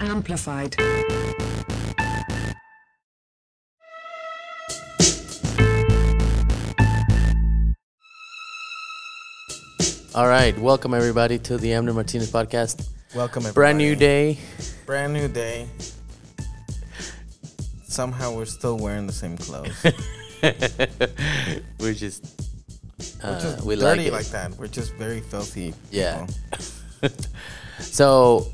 Amplified. All right, welcome everybody to the Amner Martinez podcast. Welcome, everybody. Brand new day. Brand new day. Somehow we're still wearing the same clothes. We're just, uh, We're just we like dirty it. like, that. We're just very filthy. Yeah. So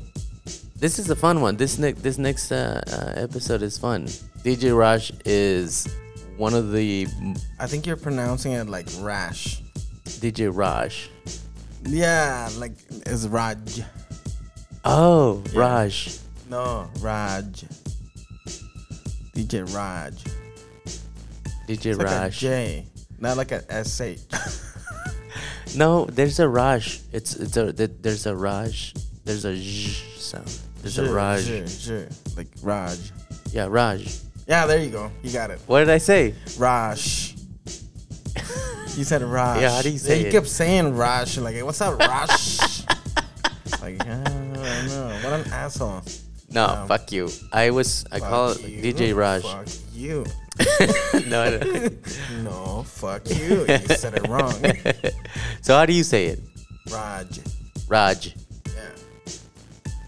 this is a fun one. This next this next uh, uh, episode is fun. DJ Raj is one of the I think you're pronouncing it like rash. DJ Raj. Yeah, like it's Raj. Oh, Yeah. Raj. No, Raj. DJ Raj. DJ It's like a Raj. J, not like a SH. no, there's a Raj. It's it's a there's a Raj. There's a zh sound. There's a J, Raj. Like Raj. Yeah, Raj. Yeah, there you go. You got it. What did I say? Raj. You said Raj. Yeah, how do you say You it? kept saying Raj. Like, what's up, Raj? like, I don't know. What an asshole. No, Um, fuck you. I was I call it you. DJ Raj. Fuck you. no, no. No, fuck you. You said it wrong. so how do you say it? Raj. Raj.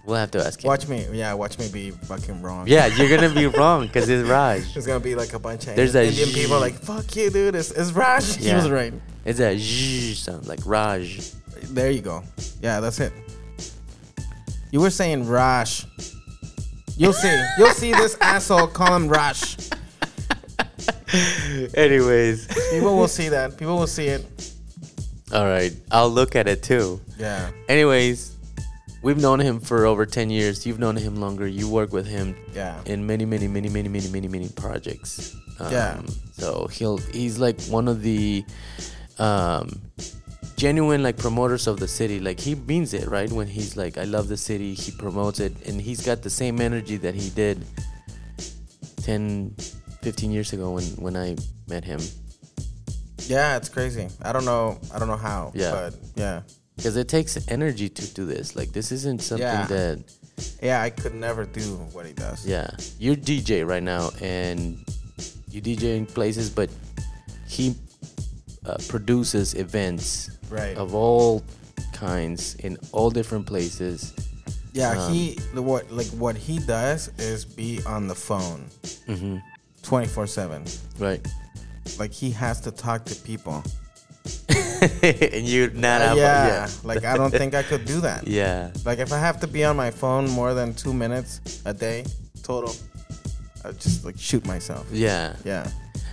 Yeah. We'll have to ask him. Watch me. Yeah, watch me be fucking wrong. Yeah, you're gonna be wrong because it's Raj. There's gonna be like a bunch of There's a Indian people like, fuck you, dude. It's, it's Raj. He was right. It's a zh sound like Raj. There you go. Yeah, that's it. You were saying Raj. You'll see. You'll see this asshole call him Raj. Anyways, People will see that. People will see it. all right, I'll look at it too. Yeah. Anyways, we've known him for over ten years. You've known him longer. You work with him Yeah. in many, many, many, many, many, many, many projects. Um, Yeah. So he'll he's like one of the um, genuine like promoters of the city. Like he means it, right? When he's like, I love the city. He promotes it, and he's got the same energy that he did 10, 15 years ago when when I met him. Yeah, it's crazy. I don't know. I don't know how. Yeah. But yeah. Because it takes energy to do this. Like this isn't something Yeah. that Yeah, I could never do what he does. Yeah, you're DJ right now, and you DJ in places, but he uh, produces events Right. of all kinds in all different places. Yeah, Um, he what like what he does is be on the phone hmm 24/7. Right, Like he has to talk to people. and you're not Uh, out. yeah, like I don't think I could do that. yeah, Like if I have to be on my phone more than 2 minutes a day total, I just like shoot myself. yeah, Yeah.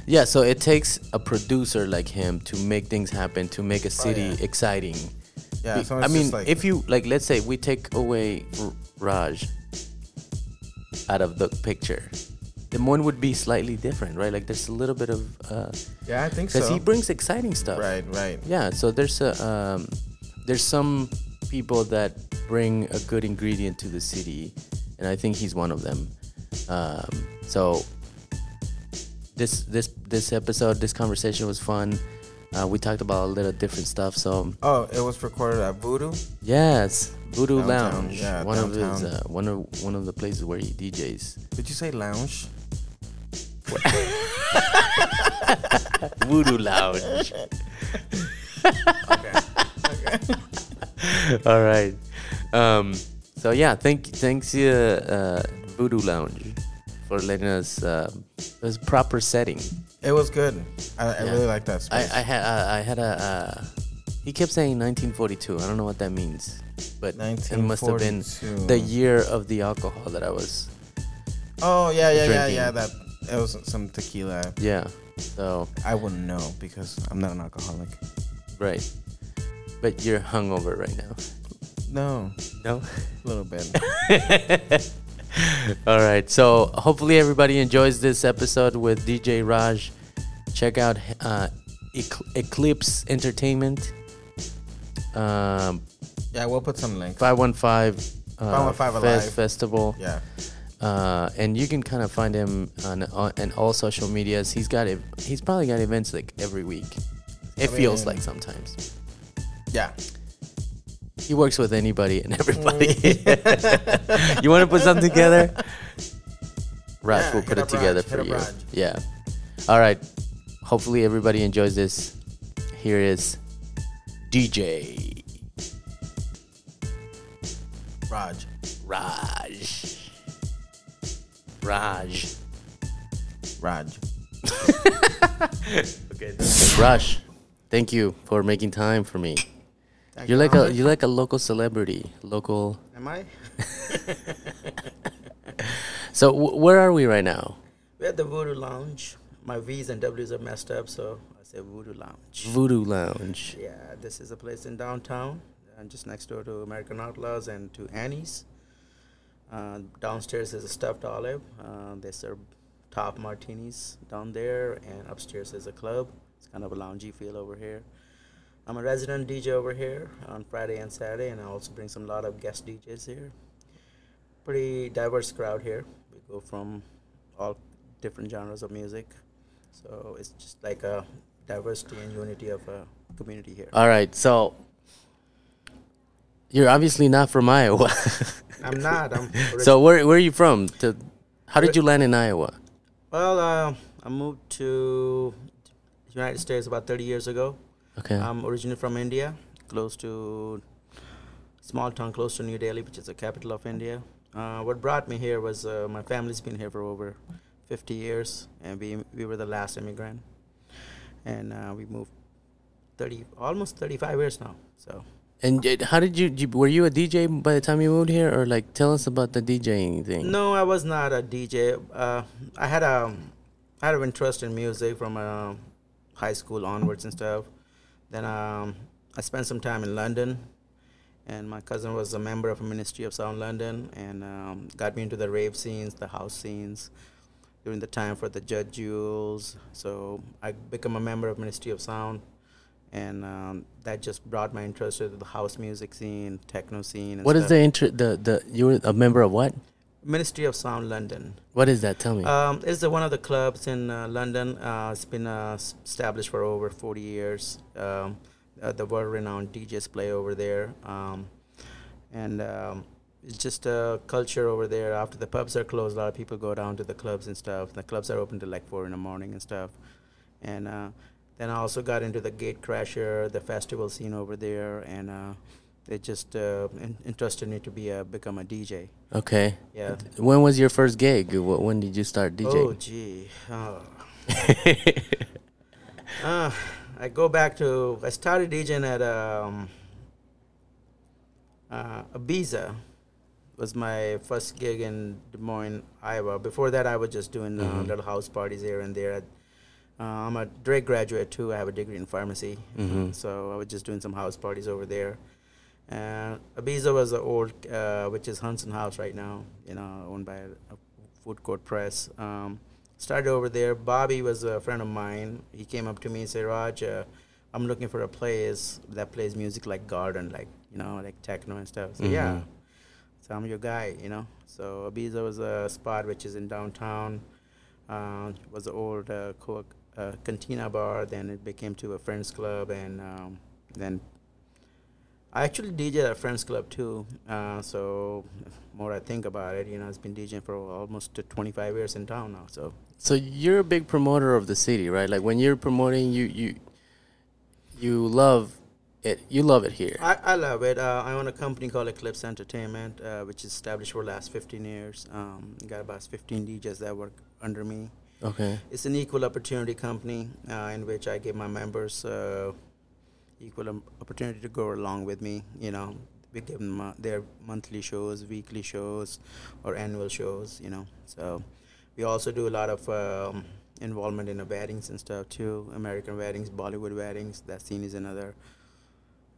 yeah. So it takes a producer like him to make things happen, to make a city Oh, yeah. exciting. Yeah, Be- so I mean, like if you like, let's say we take away R- Raj out of the picture, the one would be slightly different, right? Like there's a little bit of uh, Yeah, I think so. because he brings exciting stuff. right, right. Yeah. So there's a um, there's some people that bring a good ingredient to the city, and I think he's one of them. Um, so this this this episode, this conversation was fun. Uh, we talked about a little different stuff. So Oh, it was recorded at Voodoo. Yes, Voodoo Downtown, Lounge. yeah, one of his uh, one of one of the places where he DJs. Did you say lounge? Voodoo Lounge. Okay. All right. Um. So yeah, thank thanks uh, uh Voodoo Lounge for letting us uh, this proper setting. It was good. I, I Yeah. really like that I space. I had uh, I had a. Uh, he kept saying 1942. I don't know what that means, but it must have been the year of the alcohol that I was. oh yeah, yeah, yeah, drinking. yeah. That it was some tequila. Yeah. So I wouldn't know because I'm not an alcoholic. right. But you're hungover right now. No, No. a little bit. All right. So hopefully everybody enjoys this episode with DJ Raj. Check out uh, Eclipse Entertainment. Um, yeah, we'll put some links. 515 uh, 515 Fest Alive. Festival. Yeah. Uh, and you can kind of find him on, on, on all social medias. He's got it. He's probably got events like every week. It I feels mean- like sometimes. Yeah. he works with anybody and everybody. you want to put something together? Raj Yeah, will put it together Raj, for you. Raj. Yeah. All right. Hopefully everybody enjoys this. Here is DJ Raj. Raj. Raj. Raj. Okay. Raj, thank you for making time for me. Thank You're you, like a you're like a local celebrity. Local. Am I? So w- where are we right now? We're at the Voodoo Lounge. My V's and W's are messed up, so I say Voodoo Lounge. Voodoo Lounge. Yeah, this is a place in downtown, and just next door to American Outlaws and to Annie's. Uh, downstairs is a stuffed olive. Uh, they serve top martinis down there, and upstairs is a club. It's kind of a loungy feel over here. I'm a resident DJ over here on Friday and Saturday, and I also bring some lot of guest DJs here. Pretty diverse crowd here. We go from all different genres of music, so it's just like a diversity and unity of a community here. All right. So you're obviously not from Iowa. I'm not. I'm so where where are you from? To how did you land in Iowa? Well, uh, I moved to the United States about 30 years ago. Okay. I'm originally from India, close to small town close to New Delhi, which is the capital of India. Uh, what brought me here was uh, my family's been here for over 50 years, and we we were the last immigrant, and uh, we moved 30 almost 35 years now. So and uh, how did you, you? Were you a DJ by the time you moved here, or like tell us about the DJing thing? No, I was not a DJ. Uh, I had a I had an interest in music from uh, high school onwards and stuff. Then um, I spent some time in London, and my cousin was a member of a Ministry of Sound London, and um, got me into the rave scenes, the house scenes, during the time for the Judge Jules. So I became a member of Ministry of Sound, and um, that just brought my interest to the house music scene, techno scene. And What is the inter the the you were a member of what? Ministry of Sound London? What is that? Tell me. Um, it's the, one of the clubs in uh, London. Uh, it's been uh, established for over 40 years. Um, uh, the world-renowned DJs play over there, um, and um, it's just a culture over there. After the pubs are closed, a lot of people go down to the clubs and stuff. The clubs are open till like four in the morning and stuff. And uh, then I also got into the Gate Crasher, the festival scene over there, and uh, it just uh, in- interested me to be a become a DJ. okay. Yeah. When was your first gig? Wh- When did you start DJing? Oh, gee. Oh. Uh, I go back to I started DJing at um, uh, Ibiza. Was my first gig in Des Moines, Iowa. Before that, I was just doing uh, Mhm. little house parties here and there. Uh, I'm a Drake graduate too. I have a degree in pharmacy, Mhm. so I was just doing some house parties over there. And Ibiza was the old, uh, which is Hessen Haus right now. You know, owned by a food court press. Um, started over there. Bobby was a friend of mine. He came up to me and said, Raj, uh, I'm looking for a place that plays music like Garden, like, you know, like techno and stuff. So, yeah. Mhm. So I'm your guy, you know. So Ibiza was a spot which is in downtown. Uh, was the old uh, uh, cantina bar. Then it became to a friends club, and um, then I actually DJ at a friends club too. Uh, so more I think about it, you know, I've been DJing for almost uh, 25 years in town now. So So you're a big promoter of the city, right? Like when you're promoting, you you you love it. You love it here. I, I love it. Uh, I own a company called Eclipse Entertainment, uh, which is established for the last 15 years. Um, got about 15 DJs that work under me. Okay. It's an equal opportunity company uh, in which I give my members uh, equal opportunity to go along with me. You know, we give them uh, their monthly shows, weekly shows, or annual shows. You know, so we also do a lot of um, involvement in the weddings and stuff too. American weddings, Bollywood weddings. That scene is another.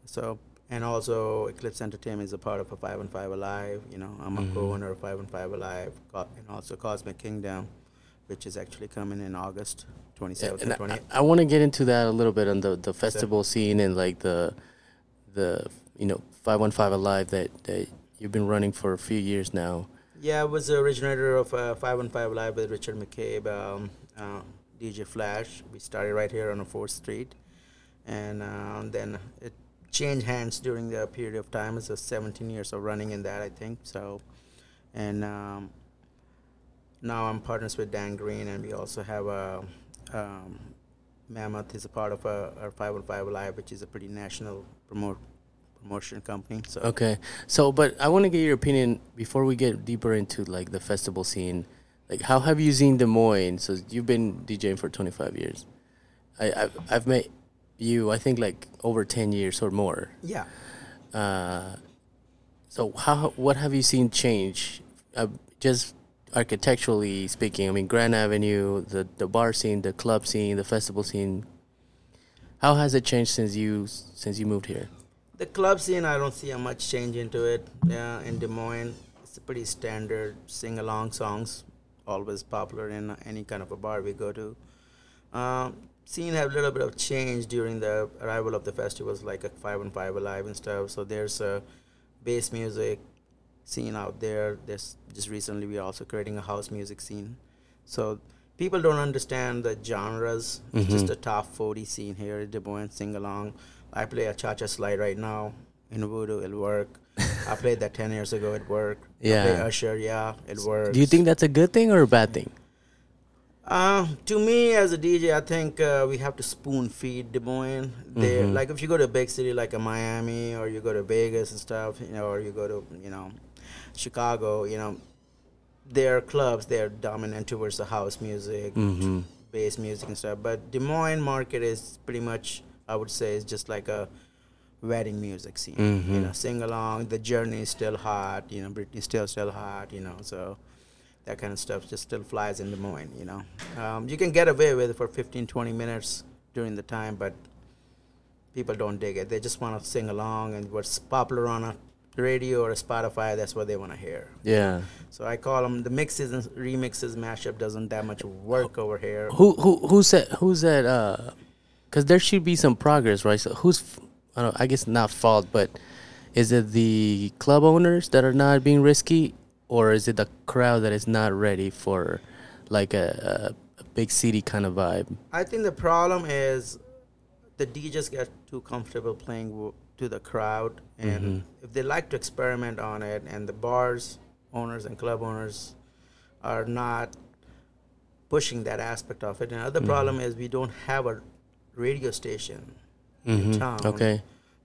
So and also Eclipse Entertainment is a part of a Five and Five Alive. You know, I'm a Mhm. co-owner of Five and Five Alive, co- and also Cosmic Kingdom which is actually coming in August 27th And and I, I want to get into that a little bit on the, the festival scene and like the the you know 515 alive that, that you've been running for a few years now. Yeah, I was the originator of uh, 515 Live with Richard McCabe, um, uh, DJ Flash. We started right here on the 4th Street. And uh, then it changed hands during the period of time. It's a 17 years of running in that, I think. So, and um, now I'm partners with Dan Green, and we also have a um, Mammoth is a part of a, our 505 Live, which is a pretty national promote promotion company. So Okay. So, but I want to get your opinion before we get deeper into like the festival scene. Like, how have you seen Des Moines? So you've been DJing for 25 years. I, I've, I've met you, I think, like over 10 years or more. yeah, Uh, so how what have you seen change? Uh, just architecturally speaking, I mean, Grand Avenue, the the bar scene, the club scene, the festival scene. How has it changed since you since you moved here? the club scene I don't see a much change into it. Yeah, in Des Moines, it's a pretty standard sing along songs, always popular in any kind of a bar we go to. Um, scene have a little bit of change during the arrival of the festivals, like at Five and Five Alive and stuff. So there's a bass music scene out there. There's just recently we are also creating a house music scene. So people don't understand the genres. It's just Mhm. a top 40 scene here at Des Moines sing along. I play a cha-cha slide right now in Voodoo. It'll work. I played that 10 years ago. It worked. Yeah. Usher. Yeah, it works. Do you think that's a good thing or a bad thing? Uh, to me, as a DJ, I think uh, we have to spoon feed Des Moines. They Mhm. like if you go to a big city like a Miami or you go to Vegas and stuff, you know, or you go to you know Chicago, you know, their clubs they're dominant towards the house music, Mm-hmm. bass music and stuff. But Des Moines market is pretty much, I would say, is just like a wedding music scene. You Mhm. know, sing along. The journey is still hot. You know, Britney's still still hot. You know, so that kind of stuff just still flies in Des Moines. You know, um, you can get away with it for 15, 20 minutes during the time, but people don't dig it. They just want to sing along, and what's popular on a radio or Spotify, that's what they want to hear. Yeah. So I call them the mixes and remixes mashup doesn't that much work over here. Who who who said who's that? Uh, because there should be some progress, right? So who's I don't. I guess not fault, but is it the club owners that are not being risky, or is it the crowd that is not ready for like a, a, a big city kind of vibe? I think the problem is the DJs get too comfortable playing to the crowd, and Mhm. if they like to experiment on it, and the bars owners and club owners are not pushing that aspect of it. Another Mhm. problem is we don't have a radio station Mhm. town. Okay.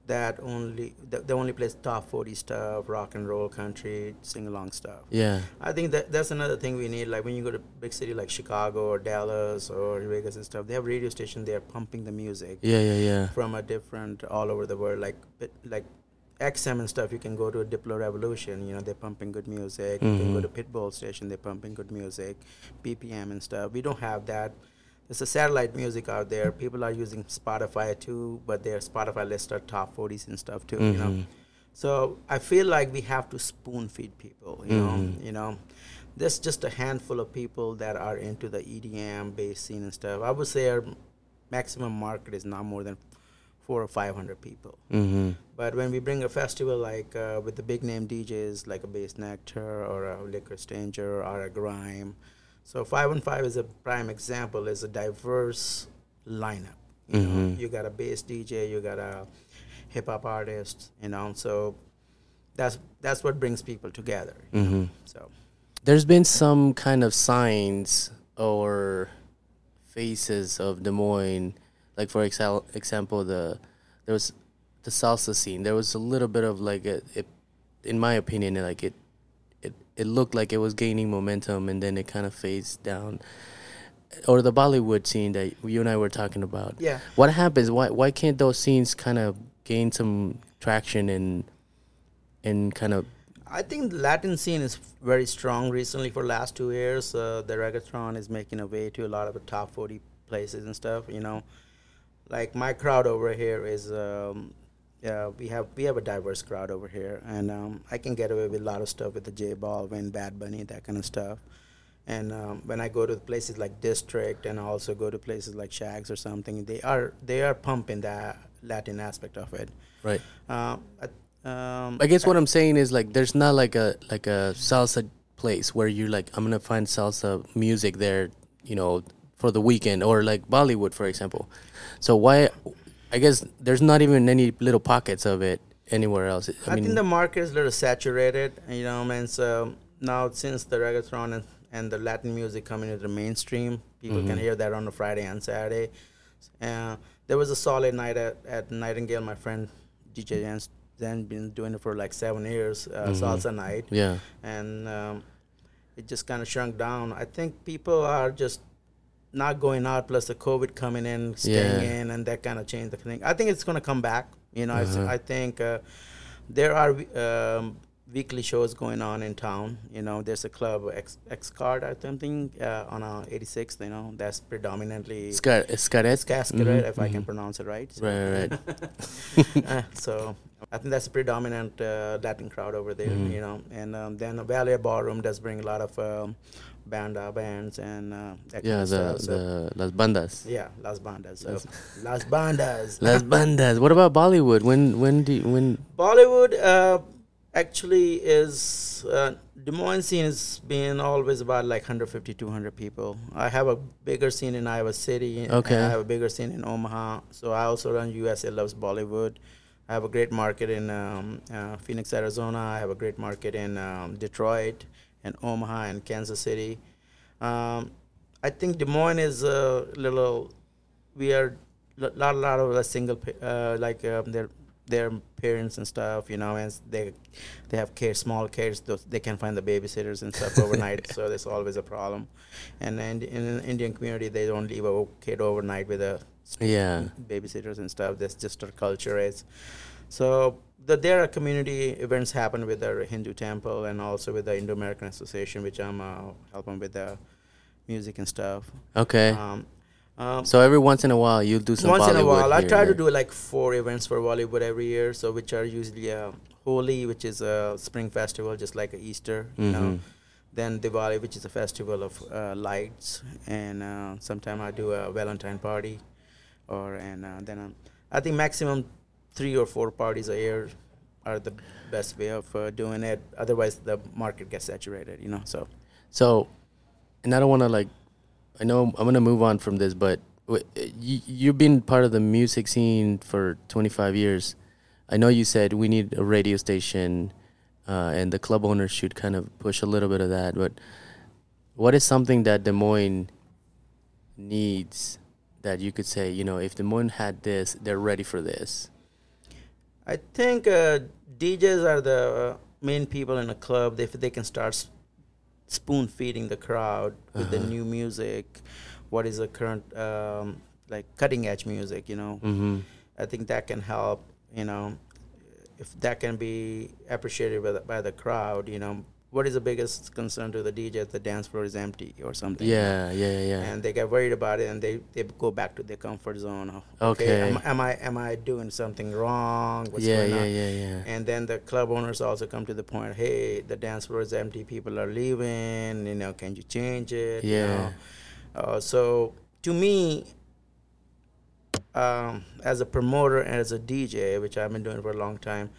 That only that only plays top 40 stuff, rock and roll, country, sing along stuff. Yeah. I think that that's another thing we need. Like when you go to big city like Chicago or Dallas or Vegas and stuff, they have radio station. They're pumping the music Yeah. Yeah. Yeah. from a different all over the world. Like like XM and stuff. You can go to a Diplo Revolution. You know they're pumping good music. You can go Mhm. to Pitbull station. They're pumping good music, BPM and stuff. We don't have that. There's a satellite music out there. People are using Spotify too, but their Spotify list are top 40s and stuff too. You know. Mhm. So I feel like we have to spoon feed people. You know, Mhm. you know, there's just a handful of people that are into the EDM bass scene and stuff. I would say our maximum market is not more than four or five hundred people. Mhm. But when we bring a festival like uh, with the big name DJs like a Bassnectar or a Liquid Stranger or a Grime, so five and five is a prime example. It's a diverse lineup. You know, Mhm. you got a bass DJ, you got a hip hop artist. You know, so that's that's what brings people together. you know. Mhm. So There's been some kind of signs or faces of Des Moines, like for exal- example, the there was the salsa scene. There was a little bit of like a, it, in my opinion, like it, it looked like it was gaining momentum, and then it kind of fades down. Or the Bollywood scene that you and I were talking about. yeah, What happens? Why why can't those scenes kind of gain some traction and and kind of I think the Latin scene is very strong recently for last two years. Uh, the reggaeton is making a way to a lot of the top 40 places and stuff, you know. Like my crowd over here is, um, yeah, we have we have a diverse crowd over here, and um, I can get away with a lot of stuff with the J Balvin, Bad Bunny, that kind of stuff. And um, when I go to places like District, and I also go to places like Shags or something, they are they are pumping that Latin aspect of it. right? Um, I, um, I guess what I'm saying is like there's not like a like a salsa place where you're like I'm gonna find salsa music there, you know, for the weekend or like Bollywood for example. So why I guess there's not even any little pockets of it anywhere else. I, I, mean, think the market is a little saturated, you know, man. So now since the reggaeton and, and the Latin music coming into the mainstream, people can Mhm. hear that on a Friday and Saturday. Uh, there was a solid night at, at Nightingale. My friend DJ Jens then been doing it for like seven years, uh, Mhm. salsa night, yeah, and um, it just kind of shrunk down. I think people are just not going out, plus the COVID coming in, staying Yeah. in, and that kind of changed the thing. I think it's going to come back. You know, Uh-huh. I think uh, there are um, weekly shows going on in town. You know, there's a club X, X Card or something uh, on uh, 86th. You know, that's predominantly Scar- Scaret. Cascade, Mhm, if I can mhm. pronounce it right. So, Right, right. uh, so I think that's a predominant uh, Latin crowd over there, Mhm. you know. And um, then the Valley Ballroom does bring a lot of um, banda bands and uh, Yeah, the. So, the las bandas. yeah, Las Bandas. So, Las- Bandas. Las bandas. What about Bollywood? When when do you, when? Bollywood uh, actually is uh, Des Moines scene has been always about like 150 200 people. I have a bigger scene in Iowa City. Okay. I have a bigger scene in Omaha. So I also run USA Loves Bollywood. I have a great market in um, uh, Phoenix, Arizona. I have a great market in um, Detroit and Omaha and Kansas City. Um, I think Des Moines is a little. We are a lot, lot of single, uh, like um, their their parents and stuff, you know, and they they have kids, small kids, they can find the babysitters and stuff overnight, so there's always a problem. And then in the Indian community, they don't leave a kid overnight with a Yeah. babysitters and stuff. That's just our culture is. So the, there are community events happen with the Hindu temple and also with the Indo-American Association, which I'm uh, helping with the music and stuff. Okay. Um, um, so every once in a while, you'll do some. once in a while, I try to do like four events for Bollywood every year. So which are usually uh, Holi, which is a spring festival, just like Easter, you know. Mhm. Then Diwali, which is a festival of uh, lights, and uh, sometime I do a Valentine party, or and uh, then um, I think maximum three or four parties a year are the best way of uh, doing it. Otherwise, the market gets saturated, you know. So So, and I don't want to like, I know I'm gonna move on from this, but w- you, you've been part of the music scene for 25 years. I know you said we need a radio station, uh, and the club owners should kind of push a little bit of that. But what is something that Des Moines needs that you could say, you know, if Des Moines had this, they're ready for this? I think uh, DJs are the uh, main people in a club. If they can start spoon feeding the crowd with the Uh-huh. new music, what is the current um, like cutting edge music, you know, Mm-hmm. I think that can help. You know, if that can be appreciated by the, by the crowd, you know, what is the biggest concern to the DJ? If the dance floor is empty or something. Yeah, yeah, yeah. and they get worried about it and they, they go back to their comfort zone of, Okay. am, am i am i doing something wrong what's yeah, going yeah, on yeah, yeah. Yeah. And then the club owners also come to the point hey the dance floor is empty people are leaving you know can you change it you Yeah. know? uh, so to me um, as a promoter and as a dj which i've been doing for a long time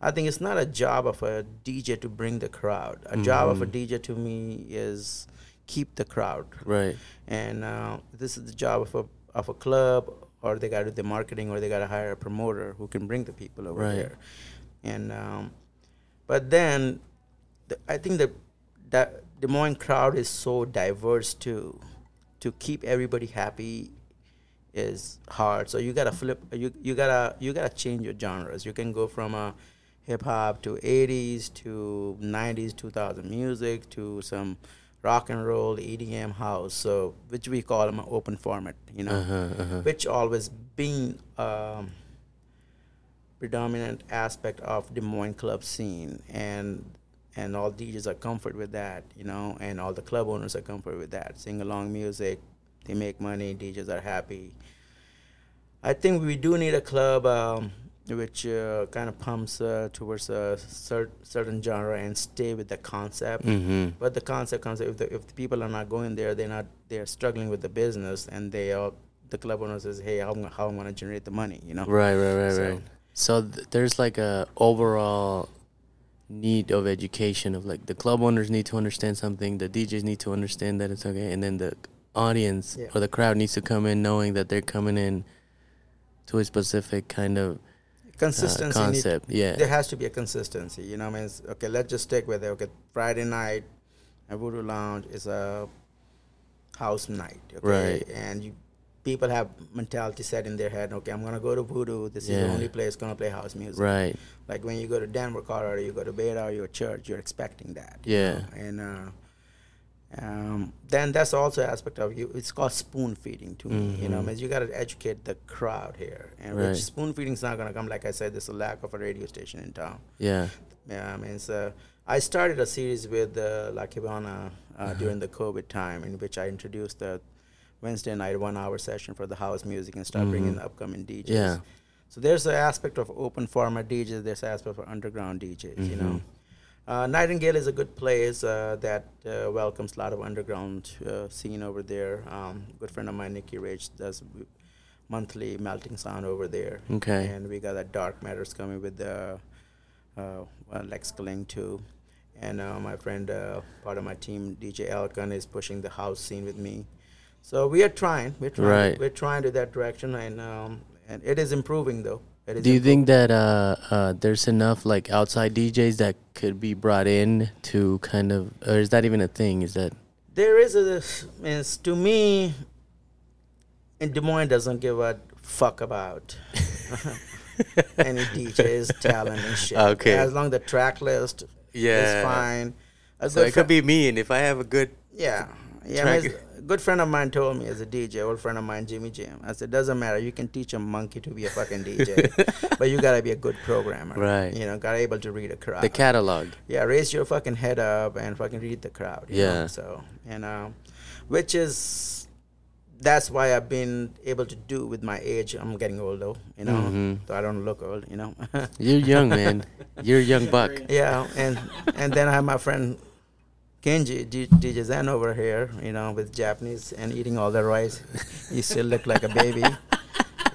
i think it's not a job of a dj to bring the crowd a job of a Mhm. dj to me is keep the crowd Right. and uh, this is the job of a of a club or they got to do the marketing or they got to hire a promoter who can bring the people over Right. there and um, but then the, i think the that des moines crowd is so diverse too to keep everybody happy is hard so you gotta flip you you gotta you gotta change your genres you can go from a hip hop to 80s to 90s 2000 music to some rock and roll EDM house. So which we call them an open format you know? Uh-huh, uh-huh. which always been um, predominant aspect of Des Moines club scene. And and all DJs are comfort with that you know? And all the club owners are comfort with that. Sing along music they make money DJs are happy. I think we do need a club um, which uh, kind of pumps uh, towards a cer- certain genre and stay with the concept Mm-hmm. but the concept comes if the if the people are not going there, they're not they're struggling with the business, and they are the club owner says, hey, how am how am gonna generate the money? You know. Right, right, right, So- right. So th- there's like a overall need of education of like the club owners need to understand something, the DJs need to understand that it's okay, and then the audience Yeah. or the crowd needs to come in knowing that they're coming in to a specific kind of uh, Consistency. need- yeah. there has to be a consistency. You know, what I mean, It's- okay, let's just stick with it. Okay, Friday night at Voodoo Lounge is a house night. Okay, Right. and you people have mentality set in their head. Okay, I'm gonna go to Voodoo. This is the only place gonna play house music. Right. Like when you go to Denver, Colorado, you go to Beta or your church, you're expecting that. you Yeah. know, And uh, um, then that's also aspect of you. It's called spoon feeding to me. You know, Mhm. means you got to educate the crowd here, and Right. which spoon feeding is not gonna come. Like I said, there's a lack of a radio station in town. Yeah. Yeah, I mean, so I started a series with uh, La Kibana uh, Uh-huh. during the COVID time, in which I introduced the Wednesday night one-hour session for the house music and start bringing Mhm. the upcoming DJs. Yeah. So there's an aspect of open format DJs. There's an aspect for underground DJs. You know. Uh, Nightingale is a good place uh, that uh, welcomes a lot of underground uh, scene over there. Um, good friend of mine, Nikki Rich, does monthly melting sound over there. Okay. And we got that Dark Matters coming with the uh, uh, Lex Kling too. And uh, my friend, uh, part of my team, DJ Elkan, is pushing the house scene with me. So we are trying. We're trying. Right. We're trying to that direction, and um, and it is improving though. Do you think that uh, uh, there's enough like outside DJs that could be brought in to kind of, or is that even a thing? Is that there is a means to me and Des Moines doesn't give a fuck about any DJ's talent and shit. Okay. As long the track list yeah. is fine. A So it could fri- be me, and if I have a good, yeah. Yeah, track- a good friend of mine told me as a DJ, old friend of mine, Jimmy Jam. I said, doesn't matter. You can teach a monkey to be a fucking DJ, but you gotta be a good programmer. Right. You know, gotta able to read a crowd. the catalog. yeah, raise your fucking head up and fucking read the crowd. you know? Yeah. So and um, which is that's why I've been able to do with my age. I'm getting old though, you know. Mm-hmm. So I don't look old, you know. You're young, man. You're a young buck. yeah, and and then I have my friend Kenji D- DJ Zen over here, you know, with Japanese and eating all the rice. you still look like a baby.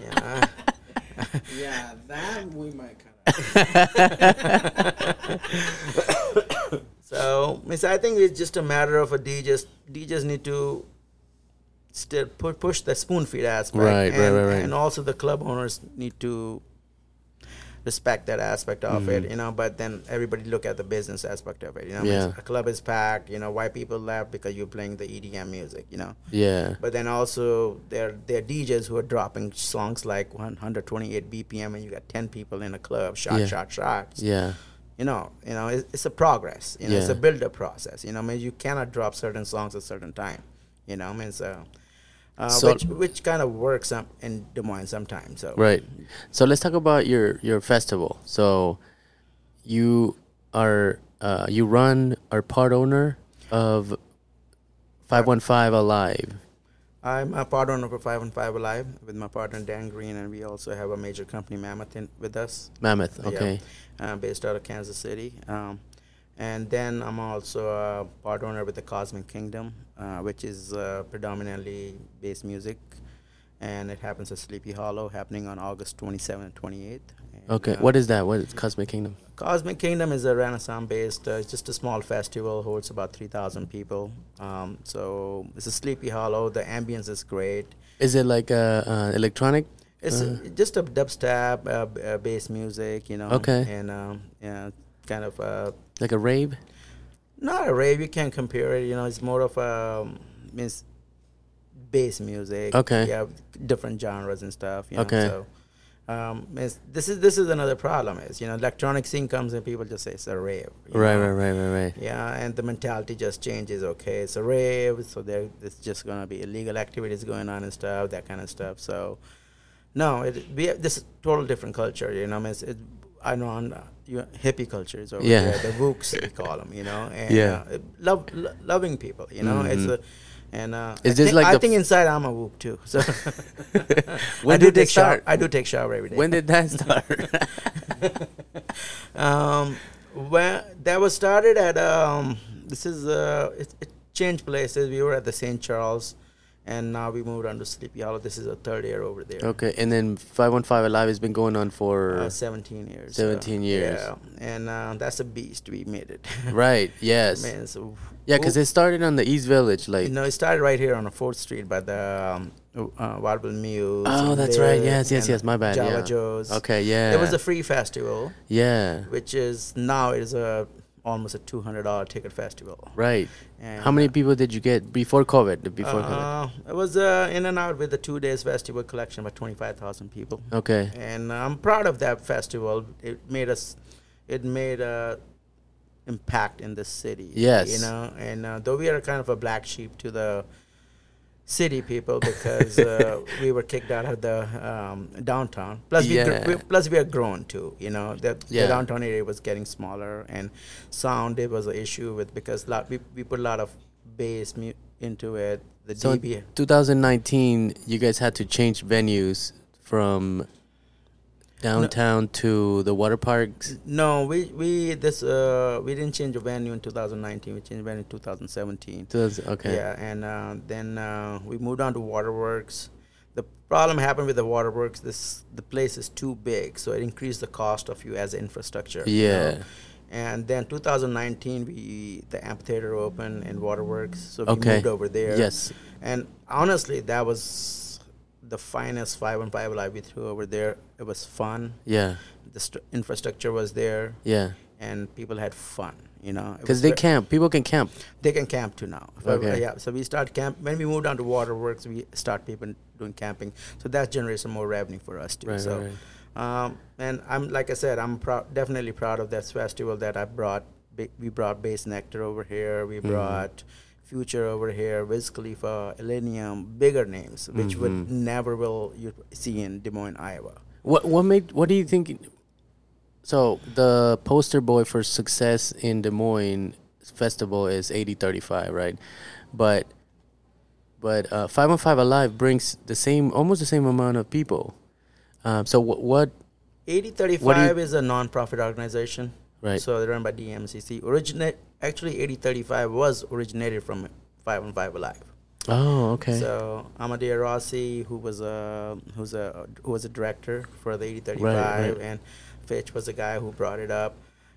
Yeah. Yeah, that we might cut So, miss, I think it's just a matter of a DJs. DJs need to still pu- push the spoon feed aspect, Right, right, right, right. and also the club owners need to respect that aspect of it, Mhm. you know. But then everybody look at the business aspect of it, you know. Yeah. A club is packed, you know. Why people left because you're playing the EDM music, you know. Yeah. But then also there there are DJs who are dropping songs like 128 BPM, and you got 10 people in a club, shot, Yeah. shot, shots Yeah. you know, you know, it's, it's a progress. You know, it's a Yeah. build-up process. You know, I mean, you cannot drop certain songs at certain time. You know, I mean, so, uh, So- which which kind of works um, in Des Moines sometimes. So Right. So let's talk about your your festival. So you are uh, you run are part owner of 515 Alive. I'm a part owner for Five and Five Alive with my partner Dan Green, and we also have a major company Mammoth in, with us, Mammoth. Yeah. Okay. uh, based out of Kansas City. Um, and then I'm also a part owner with the Cosmic Kingdom, uh, which is uh, predominantly bass music, and it happens at Sleepy Hollow, happening on August 27th and 28th. And, Okay. uh, What is that? What is Cosmic Kingdom? Cosmic Kingdom is a Renaissance-based. Uh, it's just a small festival, holds about 3,000 people. Um, so it's a Sleepy Hollow. The ambience is great. Is it like uh, uh, electronic? It's Uh. just a dubstep, uh, b- uh, bass music, you know. Okay. And um, yeah, kind of uh, Like a rave? not a rave. You can't compare it. You know, it's more of a um, means bass music. Okay. Yeah, different genres and stuff. You know, Okay. So. Um, this is this is another problem is you know electronic scene comes and people just say it's a rave Right, know? right, right, right, right. Yeah, and the mentality just changes. Okay, it's a rave, so there it's just gonna be illegal activities going on and stuff, that kind of stuff. So, no, it we have, this is total different culture. You know, I mean, it, I know uh, you, hippie culture is over Yeah. there, the wooks we call them. You know, and Yeah. uh, love lo- loving people. You know, it's Mhm. a and uh, Is I this think, like I think inside I'm a wook too. So When I do did take it shower. I do take shower every day. When did that start? um, when that was started at um, this is uh, it, it changed places. We were at the St. Charles, and now we moved on to Sleepy Hollow. This is a third year over there. Okay, and then 515 Alive has been going on for Uh, 17 years. 17 years. Yeah, and uh, that's a beast. We made it. right. Yes. Man, so Yeah, because it started on the East Village, like. you know, it started right here on the Fourth Street by the um, uh, Waterville Muse. Oh, that's right. Yes, yes, yes. My bad. Java yeah. Joe's. Okay. Yeah. It was a free festival, yeah. which is now it is a almost a two hundred dollar ticket festival. Right. And, How many uh, people did you get before COVID? Before COVID. uh, it was uh, in and out with the two days festival collection about twenty five thousand people, Okay. and I'm proud of that festival. It made us, it made a impact in the city. Yes. you know, and uh, though we are kind of a black sheep to the city people because uh, we were kicked out of the um, downtown. Plus, we, Yeah. we plus we are grown too. You know, the, Yeah. the downtown area was getting smaller, and sound it was an issue with because lot we, we put a lot of bass mu- into it. The So DB. 2019, you guys had to change venues from downtown to the water parks. No, we we this uh we didn't change the venue in 2019. We changed venue in 2017. Okay. Yeah, and uh, then uh, we moved on to Waterworks. The problem happened with the Waterworks. This the place is too big, so it increased the cost of you as infrastructure. you know. Yeah. And then 2019, we the amphitheater opened in Waterworks, so we Okay. moved over there. Yes. And honestly, that was the finest five on five live we threw over there. It was fun. Yeah. The st- infrastructure was there, Yeah. and people had fun. You know, Because they camp. People can camp. they can camp too now. Okay. yeah. So we start camp when we moved on to waterworks. We start people doing camping. So that generates some more revenue for us too. Right, so, right, Um, and I'm like I said, I'm definitely proud of that festival that I brought. Ba- we brought Bassnectar over here. We Mhm. brought Future over here. Wiz Khalifa, Illenium, bigger names, which would Mhm. never will you see in Des Moines, Iowa. What what made what do you think so the poster boy for success in Des Moines festival is 8035, right? But but uh 515 Alive brings the same almost the same amount of people. Um, so what what 8035 is a non-profit organization. Right So they're run by DMCC. Originate actually 8035 was originated from 515 Alive. Oh, okay. So Amadea Rossi, who was a who's a who was a director for the 8035, Right, right. and Fitch was the guy who brought it up.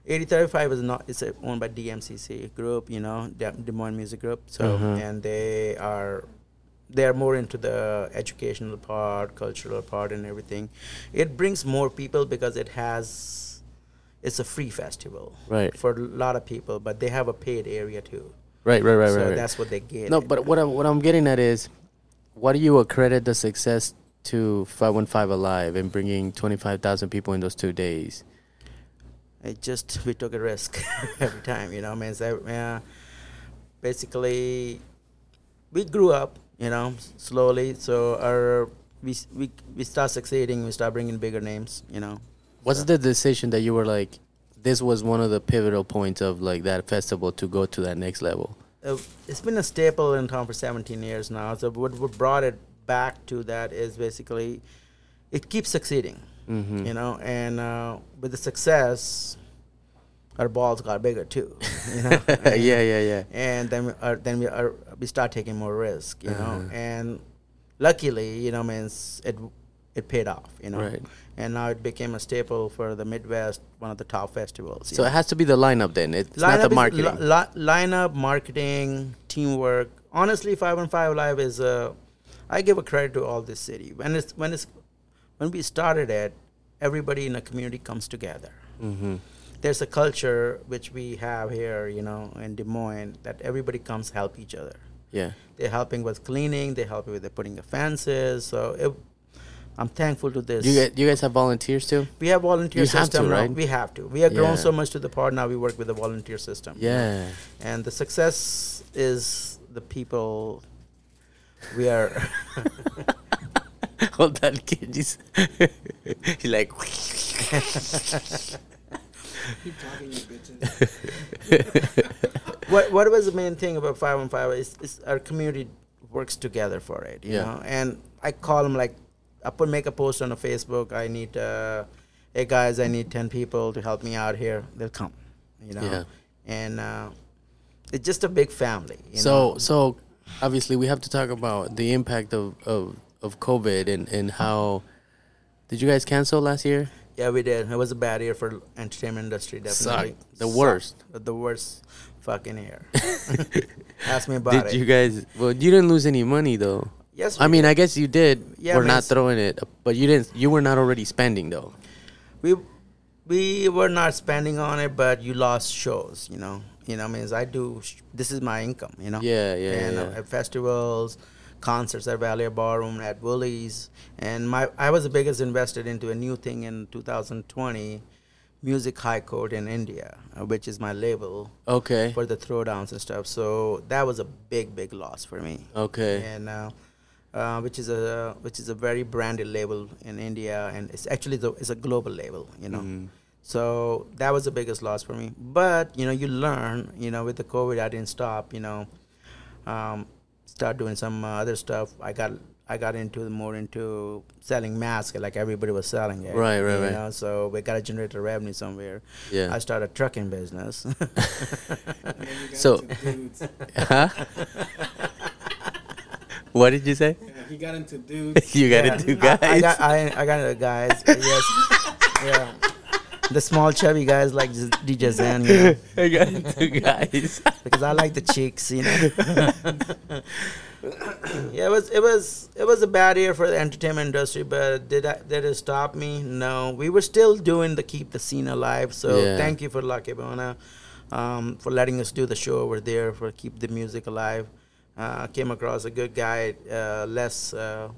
8035 is not it's owned by DMCC group, you know, Des Des Moines Music Group. So Uh-huh. and they are they are more into the educational part, cultural part, and everything. It brings more people because it has it's a free festival right. for a lot of people, but they have a paid area too. Right, right, right, so right. right. that's what they get. No, but what I'm what I'm getting at is, what do you accredit the success to 515 Alive and bringing 25,000 people in those two days? it just we took a risk every time you know I mean so, yeah basically we grew up you know slowly so our we we we start succeeding we start bringing bigger names you know What's the decision that you were like, this was one of the pivotal points of like that festival to go to that next level? uh, it's been a staple in town for 17 years now so what, what brought it back to that is basically it keeps succeeding Mm-hmm. you know and uh, with the success our balls got bigger too you know yeah, yeah, yeah. and then we are, then we are we start taking more risk, you know. Uh-huh. And luckily, you know, means it it paid off, you know. Right. And now it became a staple for the Midwest, one of the top festivals. So know. it has to be the lineup then. It's not the marketing. li- li- lineup, marketing, teamwork. Honestly, Five on Five Live is uh, I give a credit to all this city. When it's when it's when we started it, everybody in the community comes together mm-hmm. there's a culture which we have here, you know, in Des Moines that everybody comes help each other. Yeah. They're helping with cleaning. They help with the putting the fences. So it, I'm thankful to this. You guys, you guys have volunteers too? we have volunteer You have system to, right? We have to. We have grown Yeah. so much to the part now. We work with the volunteer system. Yeah. And the success is the people. We are. Hold that kid. He's, he like. Keep talking, you bitches. what what was the main thing about five on five is, is our community works together for it you Yeah. know and i call them like i put make a post on a facebook i need uh hey guys i need 10 people to help me out here they'll come you know Yeah. and uh it's just a big family you so know? so obviously we have to talk about the impact of of, of COVID and and how. Did you guys cancel last year? Yeah, we did. It was a bad year for entertainment industry. Definitely. The worst. The worst fucking year. Ask me about Did it. Did you guys? Well, you didn't lose any money though. Yes, I mean, did. I guess you did. Yeah, We're not throwing it, but you didn't. You were not already spending though. we we were not spending on it, but you lost shows. You know, you know. Means I do. sh- This is my income. You know. Yeah, yeah, And uh, yeah. at festivals, concerts at Valley Ballroom, at Wooly's, and my I was the biggest invested into a new thing in 2020, Music High Court in India, uh, which is my label Okay. for the throwdowns and stuff. So that was a big, big loss for me. Okay. And uh, uh, which is a which is a very branded label in India, and it's actually the, it's a global label, you know. Mhm. So that was the biggest loss for me. But you know, you learn. You know, with the COVID, I didn't stop. You know, um, start doing some uh, other stuff. I got I got into more into selling masks, like everybody was selling it. Right, right, you right. Know? So we got to generate a revenue somewhere. Yeah. I started a trucking business. And then you got So- into dudes. huh? What did you say? He got into dudes. you got Yeah. it, two I- guys. I, got I, I got it, guys. yes. Yeah. The small chubby guys like DJ Zen, you know, I got it, two guys. because I like the chicks, you know. yeah, it was it was it was a bad year for the entertainment industry, but did I, did it stop me? No, we were still doing the keep the scene alive. So Yeah. thank you for Lucky Bona, um, for letting us do the show over there for keep the music alive. Uh, came across a good guy, uh, Les, uh,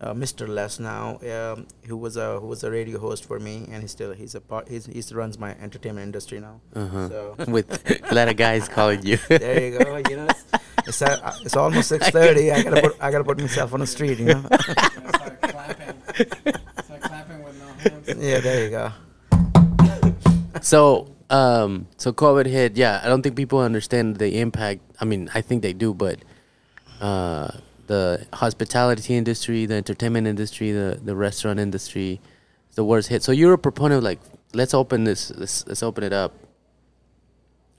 uh, Mr. Les now, um, who was a who was a radio host for me, and he's still he's a part he's, he's runs my entertainment industry now. Uh-huh. So With a lot of guys calling you. there you go. You know, it's it's, uh, it's almost six thirty. I gotta put I gotta put myself on the street. You know. Start clapping. Start clapping with no hands. yeah, there you go. so, um, so COVID hit. Yeah, I don't think people understand the impact. I mean, I think they do, but uh, the hospitality industry, the entertainment industry, the the restaurant industry, the worst hit. So you're a proponent of like, let's open this, let's, let's open it up,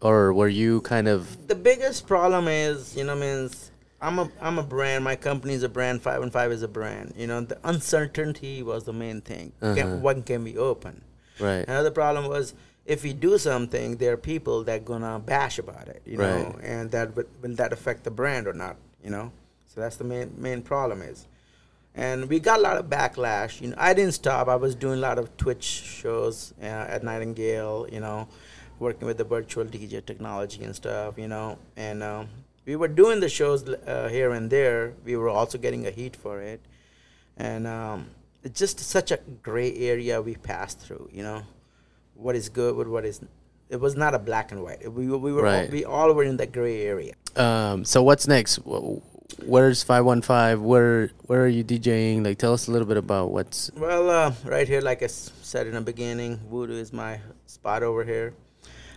or were you kind of The biggest problem is, you know, means I'm a I'm a brand. My company is a brand. Five and Five is a brand. You know, the uncertainty was the main thing. Uh-huh. Can, when can we open? right? Another problem was if we do something, there are people that gonna bash about it, you know, and that will, will that affect the brand or not, you know? So that's the main main problem is, and we got a lot of backlash. You know, I didn't stop. I was doing a lot of Twitch shows uh, at Nightingale, you know, working with the virtual DJ technology and stuff, you know, and um, we were doing the shows uh, here and there. We were also getting a heat for it, and um, it's just such a gray area we passed through, you know what is good with what is it was not a black and white we, we were all, Right. we all were in that gray area Um, so what's next? Where's five one five? Where where are you DJing? Like, tell us a little bit about what's. well uh, right here like I said in the beginning voodoo is my spot over here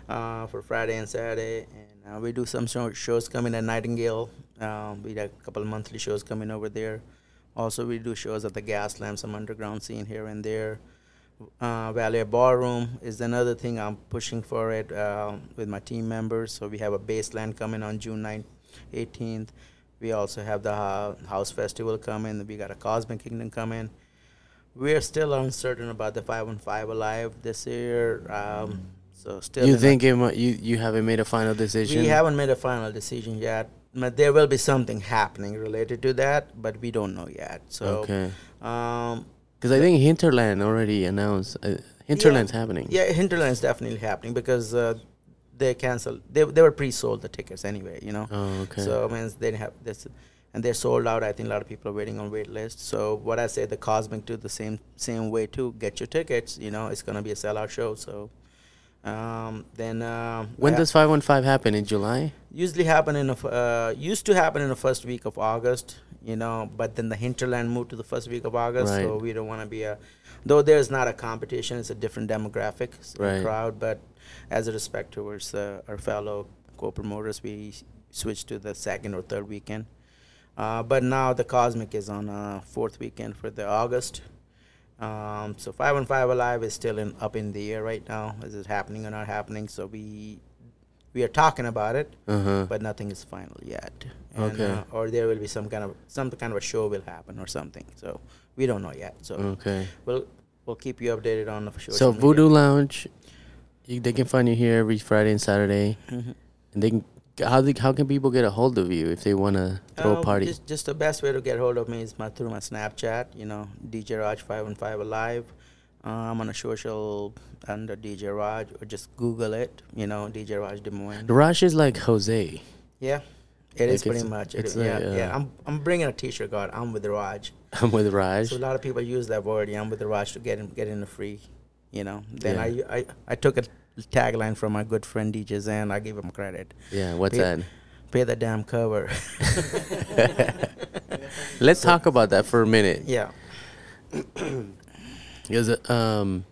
uh, for friday and saturday and uh, we do some show, shows coming at nightingale um, we got a couple of monthly shows coming over there also we do shows at the gaslamp some underground scene here and there uh, Val Air Ballroom is another thing I'm pushing for it um, with my team members. So we have a baseline coming on June 9th, 18th. We also have the uh, House Festival coming. We got a Cosmic Kingdom coming. We're still uncertain about the 515 Alive this year. Um, so still. You in think it, might- you you haven't made a final decision? we haven't made a final decision yet. But there will be something happening related to that, but we don't know yet. So, okay. um, Because I think Hinterland already announced. Uh, Hinterland's happening. Yeah, Hinterland's definitely happening because uh, they canceled. They they were pre-sold the tickets anyway. You know. Oh, okay. So I mean, they have this, and they're sold out. I think a lot of people are waiting on wait list. So what I say, the Cosmic do the same same way too. Get your tickets. You know, it's gonna be a sellout show. So. Um, then um, when I- does five one five happen in July? usually happen in f- uh, used to happen in the first week of August, you know, but then the hinterland moved to the first week of August, so we don't want to be a though there's not a competition, it's a different demographic Right. crowd, but as a respect towards uh, our fellow co-promoters, we switched to the second or third weekend. Uh, but now the Cosmic is on uh, fourth weekend for the August. Um, so five and five alive is still in up in the air right now. Is it happening or not happening? So we we are talking about it, Uh-huh. but nothing is final yet. And, Okay. uh, or there will be some kind of some kind of a show will happen or something. So we don't know yet. So Okay. we'll we'll keep you updated on the show. So Voodoo Lounge, you, they can find you here every Friday and Saturday, Mhm. and they can. How they, how can people get a hold of you if they want to throw a Um, party? Just, just the best way to get hold of me is my through my Snapchat. You know, DJ Raj five one five alive. Uh, I'm on a social under DJ Raj, or just Google it. You know, DJ Raj Des Moines. Raj is like Jose. Yeah, it is Like pretty much. It yeah, like, yeah. uh, I'm I'm bringing a T-shirt. God, I'm with Raj. I'm with Raj. So a lot of people use that word. Yeah, I'm with the Raj to get in, get in the free. You know. Then Yeah. I, I I took a tagline from my good friend DJ Zen. I give him credit. Yeah, what's Yeah. that? Pay the damn cover. Let's talk about that for a minute. yeah. Because um,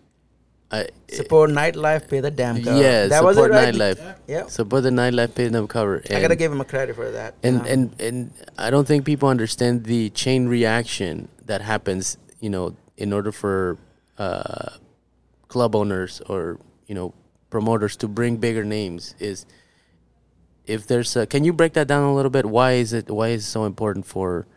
I Support nightlife. Pay the damn cover. yeah, that was it, support right? nightlife. Yeah. Support the nightlife pay them cover. I gotta give him a credit for that. and you know? and and I don't think people understand the chain reaction that happens. You know, in order for uh, club owners or you know promoters to bring bigger names, is if there's a, can you break that down a little bit? Why is it why is it so important for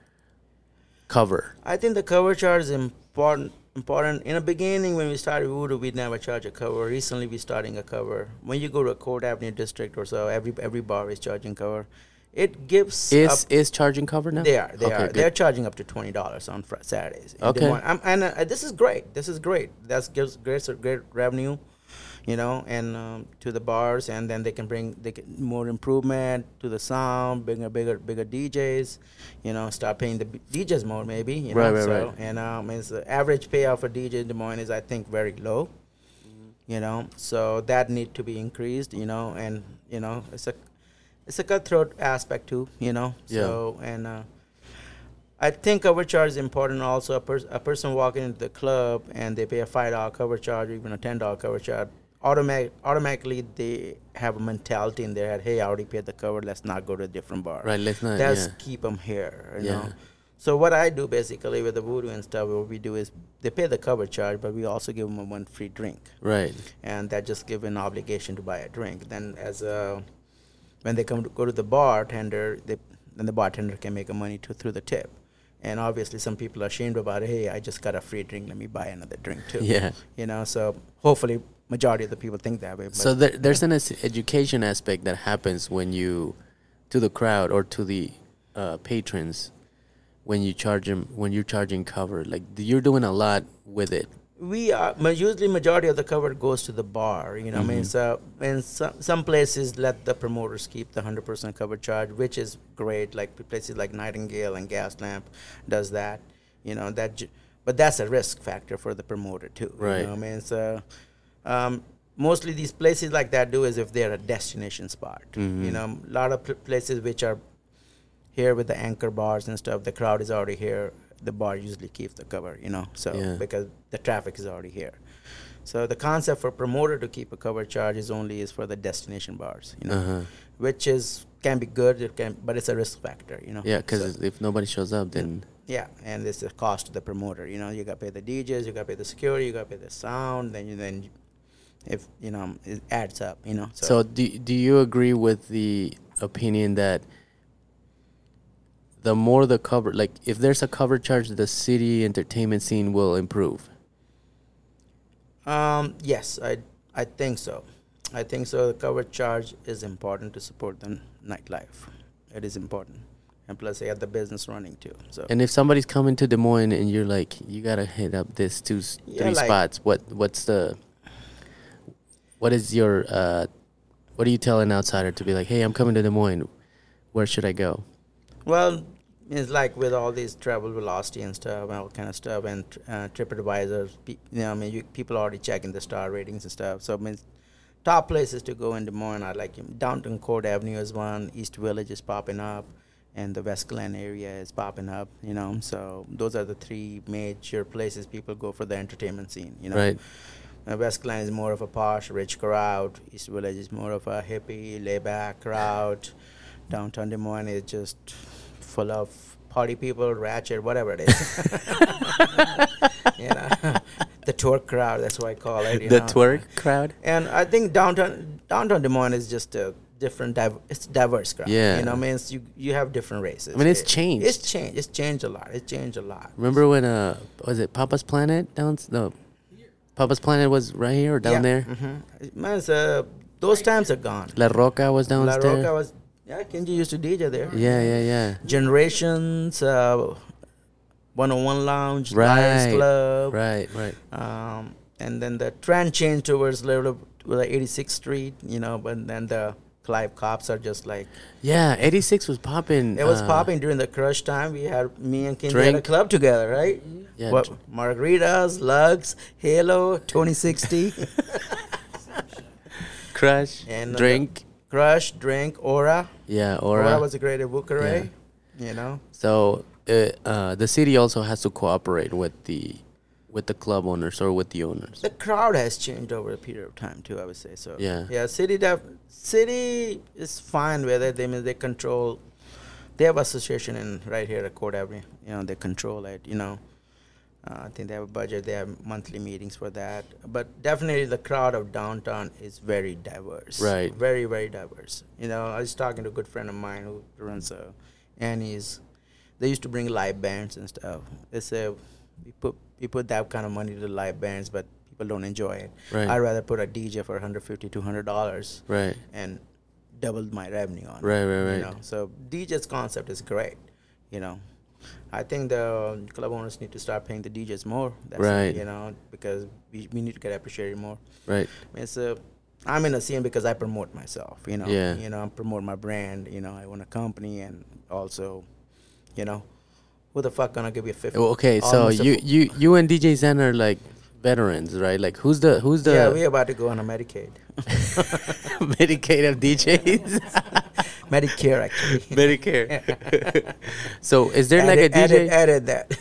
cover? I think the cover charge is important. Important in the beginning when we started Voodoo, we'd never charge a cover. Recently, we starting a cover. When you go to a Court Avenue district or so, every every bar is charging cover. It gives Is up, is charging cover now? they are they Okay, are good. they're charging up to twenty dollars on Fri- Saturdays. Okay. I'm- and uh, this is great. This is great. That gives great great revenue, you know, and um, to the bars, and then they can bring they can more improvement to the sound, bigger bigger bigger DJs, you know, start paying the DJs more maybe, you know. Right, right, so, right. And um, it's the average payout for DJ in Des Moines is I think very low. You know, so that need to be increased. You know, and you know it's a it's a cutthroat aspect too. You know, Yeah. so and. Uh, I think cover charge is important also. A, pers- a person walking into the club and they pay a five dollar cover charge, or even a ten dollar cover charge, automatic automatically they have a mentality in their head. Hey, I already paid the cover. Let's not go to a different bar. Right, let's not. Let's yeah. keep them here. You Yeah. know. So what I do basically with the voodoo and stuff, what we do is they pay the cover charge, but we also give them one free drink, Right. and that just give an obligation to buy a drink. Then as a when they come to go to the bartender, they then the bartender can make a money to through the tip. And obviously, some people are ashamed about it. Hey, I just got a free drink. Let me buy another drink too. Yeah. You know, so hopefully, majority of the people think that way. But So there, there's an education aspect that happens when you, to the crowd or to the uh, patrons, when you charge them when you're charging cover. Like you're doing a lot with it. we are usually majority of the cover goes to the bar. You know, I mean, Mhm. so and some some places let the promoters keep the hundred percent cover charge, which is great. Like places like Nightingale and Gaslamp does that. You know that, j- but that's a risk factor for the promoter too. Right. You know, what I mean, so um, mostly these places like that do is if they're a destination spot. Mhm. You know, a lot of pl- places which are here with the anchor bars and stuff, the crowd is already here. The bar usually keeps the cover, you know, so Yeah. because the traffic is already here. So the concept for promoter to keep a cover charge is only is for the destination bars, you know, Uh-huh. which is can be good, it can, but it's a risk factor, you know. Yeah, because So- if nobody shows up, then yeah, and it's a cost to the promoter. You know, you got to pay the DJs, you got to pay the security, you got to pay the sound. Then you then, if you know, it adds up. You know. So do do you agree with the opinion that the more the cover, like if there's a cover charge, the city entertainment scene will improve? Um, yes, I I think so. I think so. The cover charge is important to support the nightlife. It is important, and plus they have the business running too. So And if somebody's coming to Des Moines and you're like, you gotta hit up this two, Yeah, three like- spots. What what's the what is your uh, what do you tell an outsider to be like? Hey, I'm coming to Des Moines. Where should I go? Well, it's like with all these Travelocity and stuff, and all kind of stuff, and uh, TripAdvisor. You know, I mean, you, people are already checking the star ratings and stuff. So, I mean, top places to go in Des Moines are like um, Downtown Court Avenue is one, East Village is popping up, and the West Glen area is popping up. You know, so those are the three major places people go for the entertainment scene. You know, Right. Uh, West Glen is more of a posh, rich crowd. East Village is more of a hippie, laid-back crowd. Downtown Des Moines is just full of party people, ratchet, whatever it is. you know, the twerk crowd. That's what I call it. The know. twerk crowd. And I think downtown downtown Des Moines is just a different. Div- it's diverse crowd. Yeah. you know, means you you have different races. I mean, it's It- changed. It's changed. It's changed a lot. It's changed a lot. Remember when uh was it Papa's Planet down no Papa's Planet was right here or down there? Mm-hmm. Man, uh, those times are gone. La Roca was down there. La. Roca was yeah. Kenji used to DJ there. yeah, yeah, yeah. Generations, uh, 101 Lounge, Lions Right. Club, Right, right. um, and then the trend changed towards little like 86th Street, you know. But then the Clive Cops are just like Yeah, 86 was popping. it was uh, popping during the crush time. We had me and Kenji had a club together, right? Yeah, what margaritas, lugs, Halo, 2060, Crush, and uh, drink. Crush, drink, Aura. Yeah, Aura, Aura. was a great Bucare, you know. So uh, uh, the city also has to cooperate with the with the club owners or with the owners. The crowd has changed over a period of time too. I would say so. Yeah. Yeah. City def- city is fine with it. They mean they control. They have association in right here at Court Avenue. You know they control it. You know. Uh, I think they have a budget. They have monthly meetings for that. But definitely, the crowd of downtown is very diverse. Right. Very, very diverse. You know, I was talking to a good friend of mine who runs uh, Annie's. They used to bring live bands and stuff. They say we put we put that kind of money to live bands, but people don't enjoy it. Right. I'd rather put a DJ for 150 200 dollars Right. and double my revenue on it. Right, right, You right. know? So DJ's concept is great. You know, I think the club owners need to start paying the DJs more. That's it, Right. you know, because we, we need to get appreciated more. Right. It's a, I'm in a scene because I promote myself. You know. Yeah. You know, I promote my brand. You know, I own a company and also, you know, who the fuck gonna give you fifty? Well, Okay, so almost a you fu- you you and DJ Zen are like veterans, right? Like who's the who's the yeah, we're about to go on a Medicaid, Medicaid of DJs? Medicare actually. Medicare. so is there like a DJ? Edit, edit that.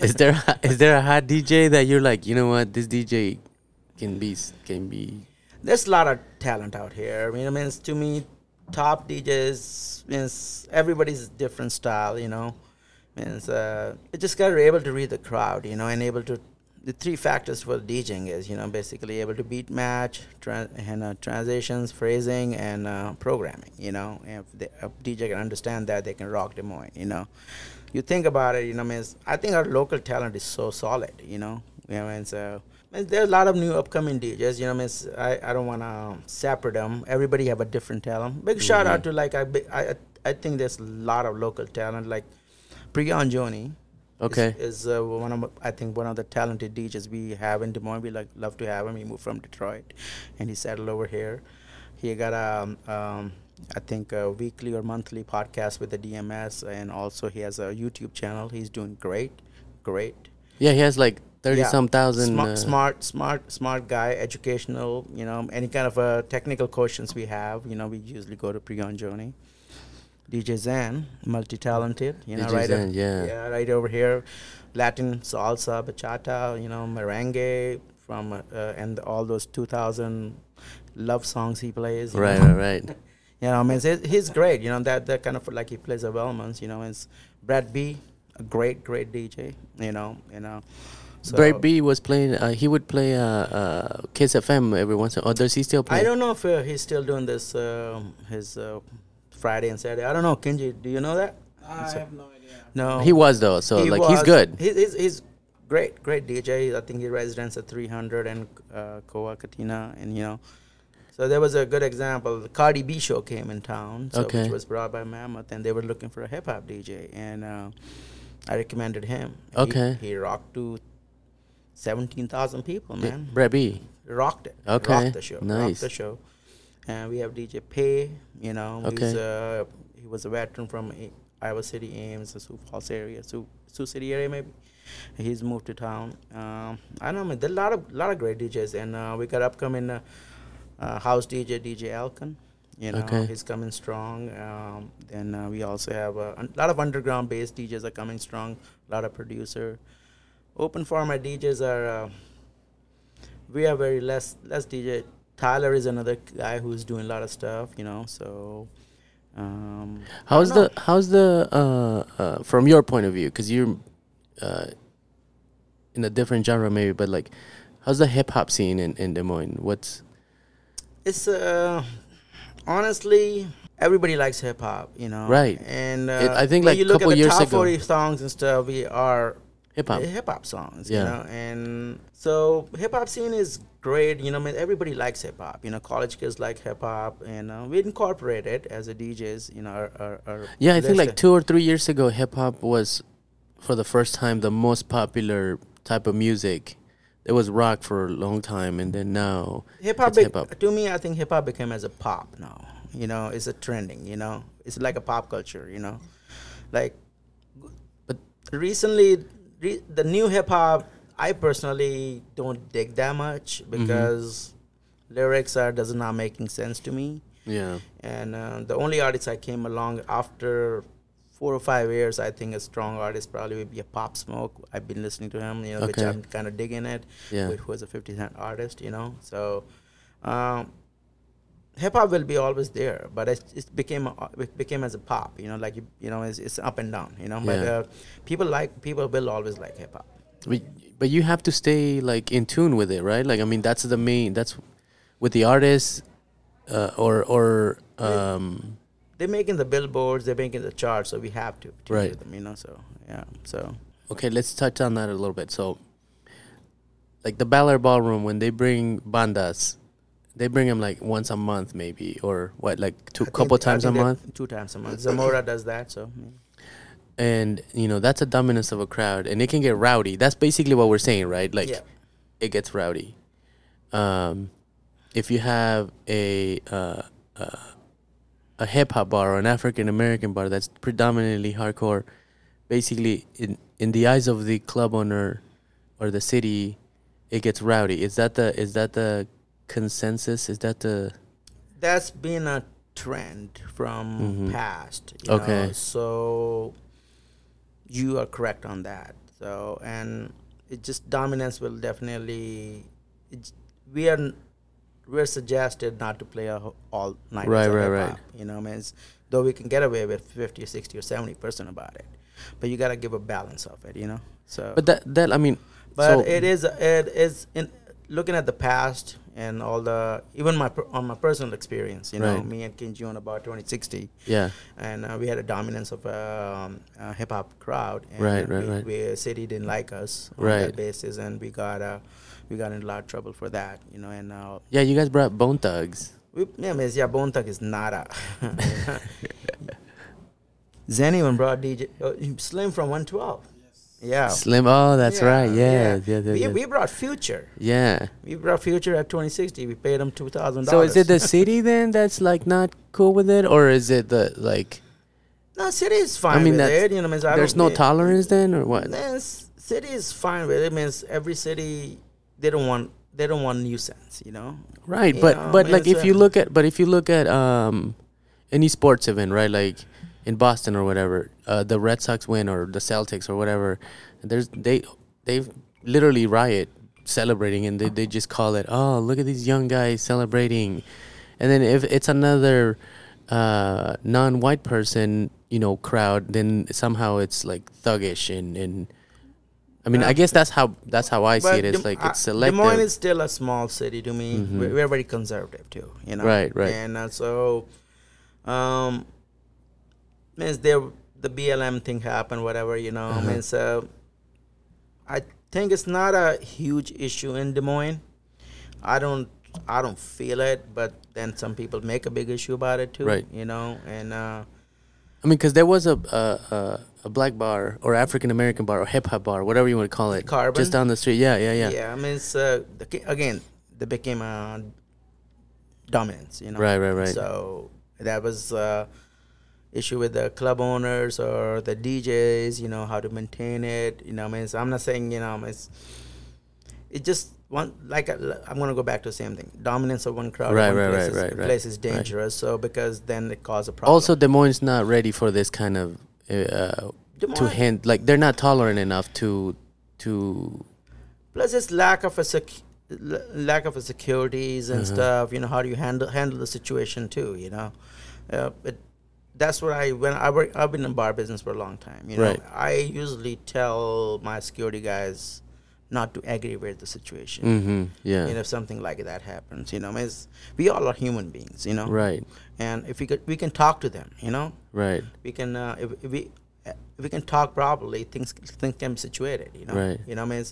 Is there is there a hot DJ that you're like, you know what, this DJ can be can be There's a lot of talent out here. I mean, I mean, to me, top DJs means everybody's different style. You know, means uh, you just gotta be able to read the crowd. You know, and able to. The three factors for DJing is, you know, basically able to beat match, tran and uh, transitions, phrasing, and uh, programming. You know, and if the, a DJ can understand that, they can rock Des Moines. You know, you think about it, you know, means I think our local talent is so solid. You know, you know, and so. means There's a lot of new upcoming DJs, you know. Means I, I don't want to separate them. Everybody have a different talent. Big shout out to like I, I I think there's a lot of local talent like Priyan Joni. Okay. Is, is uh, one of I think one of the talented DJs we have in Des Moines. We like love to have him. He moved from Detroit, and he settled over here. He got a um, um, I think a weekly or monthly podcast with the DMS, and also he has a YouTube channel. He's doing great, great. Yeah, he has like thirty Yeah. some thousand Smart, uh, smart, smart, smart guy. Educational. You know, any kind of uh, technical questions we have. You know, we usually go to Priyan Joni. DJ Zen, multi-talented. You know, DJ right. Zen, yeah. yeah, right over here, Latin salsa, bachata. You know, merengue from uh, and all those 2000 love songs he plays. Right, know. right, right. You know, I mean, he's, great. You know, that that kind of like he plays a Wellman's. You know, it's Brad B, a great, great DJ. You know, you know. So Brad B was playing. Uh, he would play uh, uh, Kiss FM every once in a while. Does he still play? I don't know if uh, he's still doing this um his uh, Friday and Saturday. I don't know. Kenji, do you know that? I So- have no idea. No, He was though, so He like he's good. He, he's he's great, great DJ. I think he residents at 300 and uh, Koa Katina, and you know. So there was a good example. The Cardi B show came in town, so, Okay. which was brought by Mammoth, and they were looking for a hip hop DJ, and uh, I recommended him. Okay. He, rocked to 17,000 people, man. Brad B. rocked it. Okay, Rocked the show. nice. Rocked the show. And we have DJ Pay, you know. He's, Okay. uh, he was a veteran from Iowa City, Ames, the Sioux Falls area, Sioux, Sioux City area maybe. He's moved to town. Um, I don't know, man. There are a lot of, lot of great DJs. And uh, we got upcoming uh, uh, house DJ, DJ Alkin. You know, Okay. he's coming strong. Um, then uh, we also have uh, a lot of underground based DJs are coming strong. A lot of producer. Open format DJs are. Uh, we have very less less DJ. Tyler is another guy who's doing a lot of stuff. You know, so. Um, How's the how's the uh, uh, from your point of view? Because you're uh, in a different genre, maybe, but like, how's the hip hop scene in, in Des Moines? What's It's uh, honestly, everybody likes hip hop, you know. Right. And uh, It- I think, like, you look couple at the years top ago- 40 songs and stuff, we are Hip hop. hip hop songs, Yeah. you know. And so hip hop scene is great, you know. I mean, everybody likes hip hop, you know. College kids like hip hop, and uh, we incorporate it as a DJs, you know. Our, our, our Yeah, I think like two or three years ago, hip hop was, for the first time, the most popular type of music. It was rock for a long time, and then now hip hop. To me, I think hip hop became as a pop now. You know, it's a trending. You know, it's like a pop culture. You know, like, But- recently, re- the new hip hop, I personally don't dig that much Mm-hmm. because lyrics are does not making sense to me. yeah, And uh, the only artist I came along after four or five years, I think a strong artist probably would be a Pop Smoke. I've been listening to him, you know, which I'm kind of digging it. Yeah. Who was a 50 Cent artist, you know. So, um, hip hop will be always there, but it, it became a, it became as a pop, you know, like you, you know, it's, it's up and down, you know. But uh, people like people will always like hip hop. but, but you have to stay like in tune with it, right? Like I mean, that's the main. That's with the artists, uh, or or um, They're making the billboards, they're making the charts, so we have to, to Right. them, you know. So yeah, so okay. Let's touch on that a little bit. So, like the Val Air Ballroom, when they bring bandas, they bring him like once a month, maybe, or what, like two I couple I times a month. Two times a month. Zamora does that, so. and you know that's a dominance of a crowd and it can get rowdy that's basically what we're saying right like Yeah. it gets rowdy um if you have a uh, uh, a hip hop bar or an African American bar that's predominantly hardcore basically in in the eyes of the club owner or the city it gets rowdy is that the is that the consensus is that the that's been a trend from Mhm. past. You Okay. Know? So you are correct on that. So and it just dominance will definitely. It, we are we're suggested not to play a all night. Right, right, right. You know, I means though we can get away with fifty or sixty or seventy percent about it, but you gotta give a balance of it. You know. So but that that I mean but so, it is it is in looking at the past and all the even my on my personal experience you know Right. me and Kenji about 2060 yeah and uh, we had a dominance of um, a hip hop crowd and Right, right, we, right. we city didn't like us on Right. that basis and we got uh, we got in a lot of trouble for that you know and uh, yeah you guys brought Bone Thugs we, yeah, man, yeah, Bone Thugs is not a. Zen even brought DJ uh, Slim from 112. Yeah. Slim oh that's right yeah yeah, yeah, we, yeah. we brought Future. yeah. We brought Future at 2060. We paid him two thousand dollars. So is it the city then that's like not cool with it, or is it the like? no city is fine I mean, with it? You know, means I There's no tolerance then, or what? Then city is fine with it. Means every city they don't want they don't want nuisance. You know. Right, you but know, but like if you look at but if you look at um any sports event, right? Like in Boston or whatever, uh, the Red Sox win or the Celtics or whatever. There's they they literally riot celebrating and they they just call it oh look at these young guys celebrating, and then if it's another uh, non-white person you know crowd, then somehow it's like thuggish and and. I mean, I guess that's how that's how I see it. It's like uh, it's selective. Des Moines is still a small city to me. Mhm. We're, we're very conservative too. You know. Right, right. And uh, so, um, means there the BLM thing happened, whatever. You know. Uh-huh. Means uh, I think it's not a huge issue in Des Moines. I don't I don't feel it, but then some people make a big issue about it too. Right. You know, and uh, I mean, because there was a a, a a black bar or African American bar or hip hop bar, whatever you want to call it, Carbon? just down the street. Yeah, yeah, yeah. yeah. I mean, it's uh, the, again, they became a dominance. You know. Right, right, right. So that was uh, issue with the club owners or the DJs. You know how to maintain it. You know, I mean, so I'm not saying you know it's it just one like uh, I'm gonna go back to the same thing. Dominance of one crowd. Right, one right, place right, is, right, right, Place is right. dangerous. So because then it causes a problem. Also, Des Moines not ready for this kind of uh, to hand like they're not tolerant enough to to plus it's lack of a sec- lack of a securities and Uh-huh. stuff you know how do you handle handle the situation too you know uh, but that's what i when i work i've been in bar business for a long time you know Right. i usually tell my security guys not to aggravate the situation. Mm-hmm. Yeah. You know, if something like that happens, you know, I mean, we all are human beings, you know. Right. And if we could, we can talk to them, you know. Right. We can, uh, if, if we, if we can talk properly, things things can be situated, you know. Right. You know, I mean,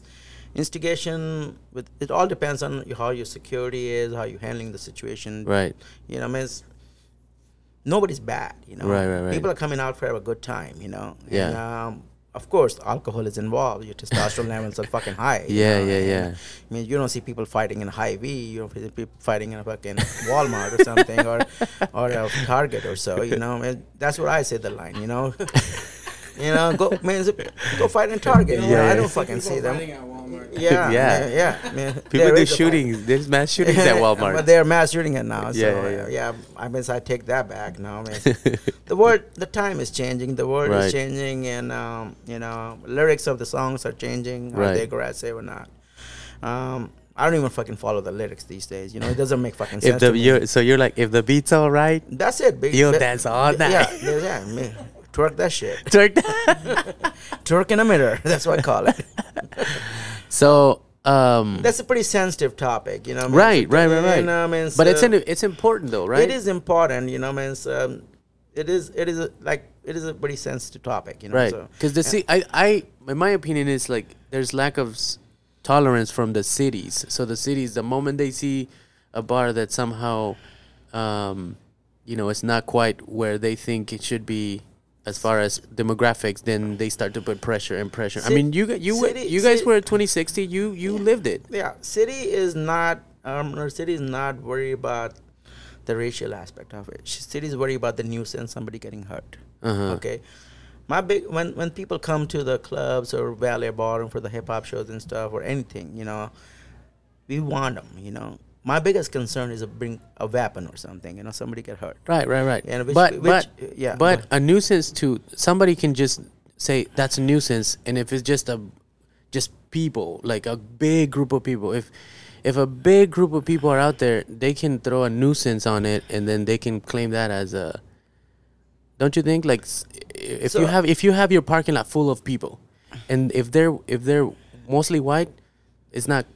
instigation. With it all depends on how your security is, how you're handling the situation. Right. You know, I mean, nobody's bad. You know. Right, right, right. People are coming out for a good time. You know. Yeah. And, um, of course, alcohol is involved. Your testosterone levels are fucking high. Yeah, know, yeah, and, yeah. I mean, you don't see people fighting in a Hy-Vee. You don't see people fighting in a fucking Walmart or something, or or a Target or so. You know, I mean, that's what I say the line. You know, you know, go man, go fight in Target. You know, Yeah, I don't fucking see them. Fighting at Walmart. Yeah, Yeah. yeah, yeah. I People there do is a fight. shootings. There's mass shootings at Walmart. but they're mass shooting it now. So Yeah, yeah, yeah, yeah. I mean, I take that back now. I the world, the time is changing. The world Right. is changing, and um, you know, lyrics of the songs are changing. Are Right. they aggressive or not? Um, I don't even fucking follow the lyrics these days. You know, it doesn't make fucking sense. if the to me. you're, so you're like if the beat's all right, That's it. Big, You'll bi- dance all Yeah, night. yeah, yeah. me- Twerk that shit. Turk. Twerk in a mirror. That's what I call it. so um, That's a pretty sensitive topic, you know. I mean, right, right, right, right. you know, I mean, but it's so- in, it's important though, right? It is important, you know. I mean, um, it is it is a, like it is a pretty sensitive topic, you know. right So, because the ci- I, I in my opinion is like there's lack of s- tolerance from the cities so the cities the moment they see a bar that somehow um, you know it's not quite where they think it should be as far as demographics then they start to put pressure and pressure i mean you you city- you guys city- were at 2060 you you lived it yeah, city is not um, our city is not worried about the racial aspect of it. City is worried about the nuisance, somebody getting hurt. uh-huh Okay. My big when when people come to the clubs or Val Air Ballroom for the hip hop shows and stuff or anything, you know, we want them. You know, my biggest concern is to bring a weapon or something. You know, somebody get hurt. right right right And which- but which- but yeah, but a nuisance to somebody can just say that's a nuisance and if it's just a just people like a big group of people if if a big group of people are out there they can throw a nuisance on it and then they can claim that as a don't you think like if you have if you have your parking lot full of people and if they're if they're mostly white it's not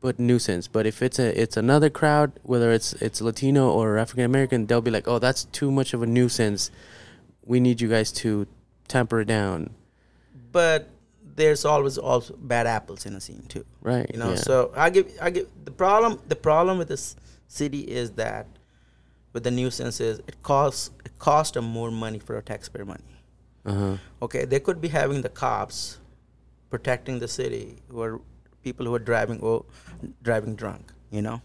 but nuisance but if it's a it's another crowd whether it's it's latino or african american they'll be like oh that's too much of a nuisance we need you guys to temper it down but there's always also bad apples in a scene too. right You know, yeah. so I give I give the problem the problem with this city is that with the nuisance is it costs it costs them more money for a taxpayer money. uh-huh Okay, they could be having the cops protecting the city who are people who are driving or driving drunk, you know,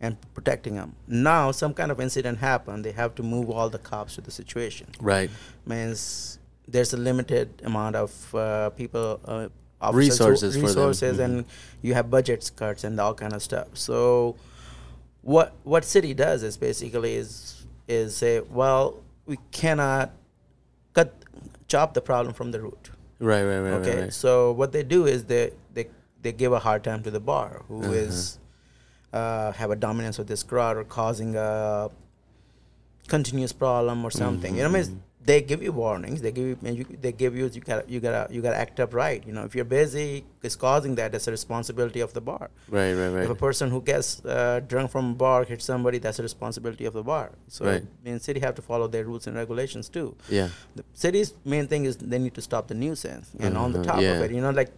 and protecting them. Now, some kind of incident happened, they have to move all the cops to the situation. right Means there's a limited amount of uh, people, uh, officers who- Resources for them. resources, Mhm. and you have budget cuts and all kind of stuff. So, what what city does is basically is is say, well, we cannot cut chop the problem from the root. right right right Okay, right, right. so what they do is they they they give a hard time to the bar who Uh-huh. is uh, have a dominance of this crowd or causing a continuous problem or something. You know, what I Mm-hmm. mean, they give you warnings. They give you, you they give you you gotta you gotta you gotta act up right. You know, if you're busy, it's causing that. That's a responsibility of the bar. right right right If a person who gets uh, drunk from a bar hits somebody, that's a responsibility of the bar. So, Right. I mean, city have to follow their rules and regulations too yeah the city's main thing is they need to stop the nuisance and on the top yeah. of it you know like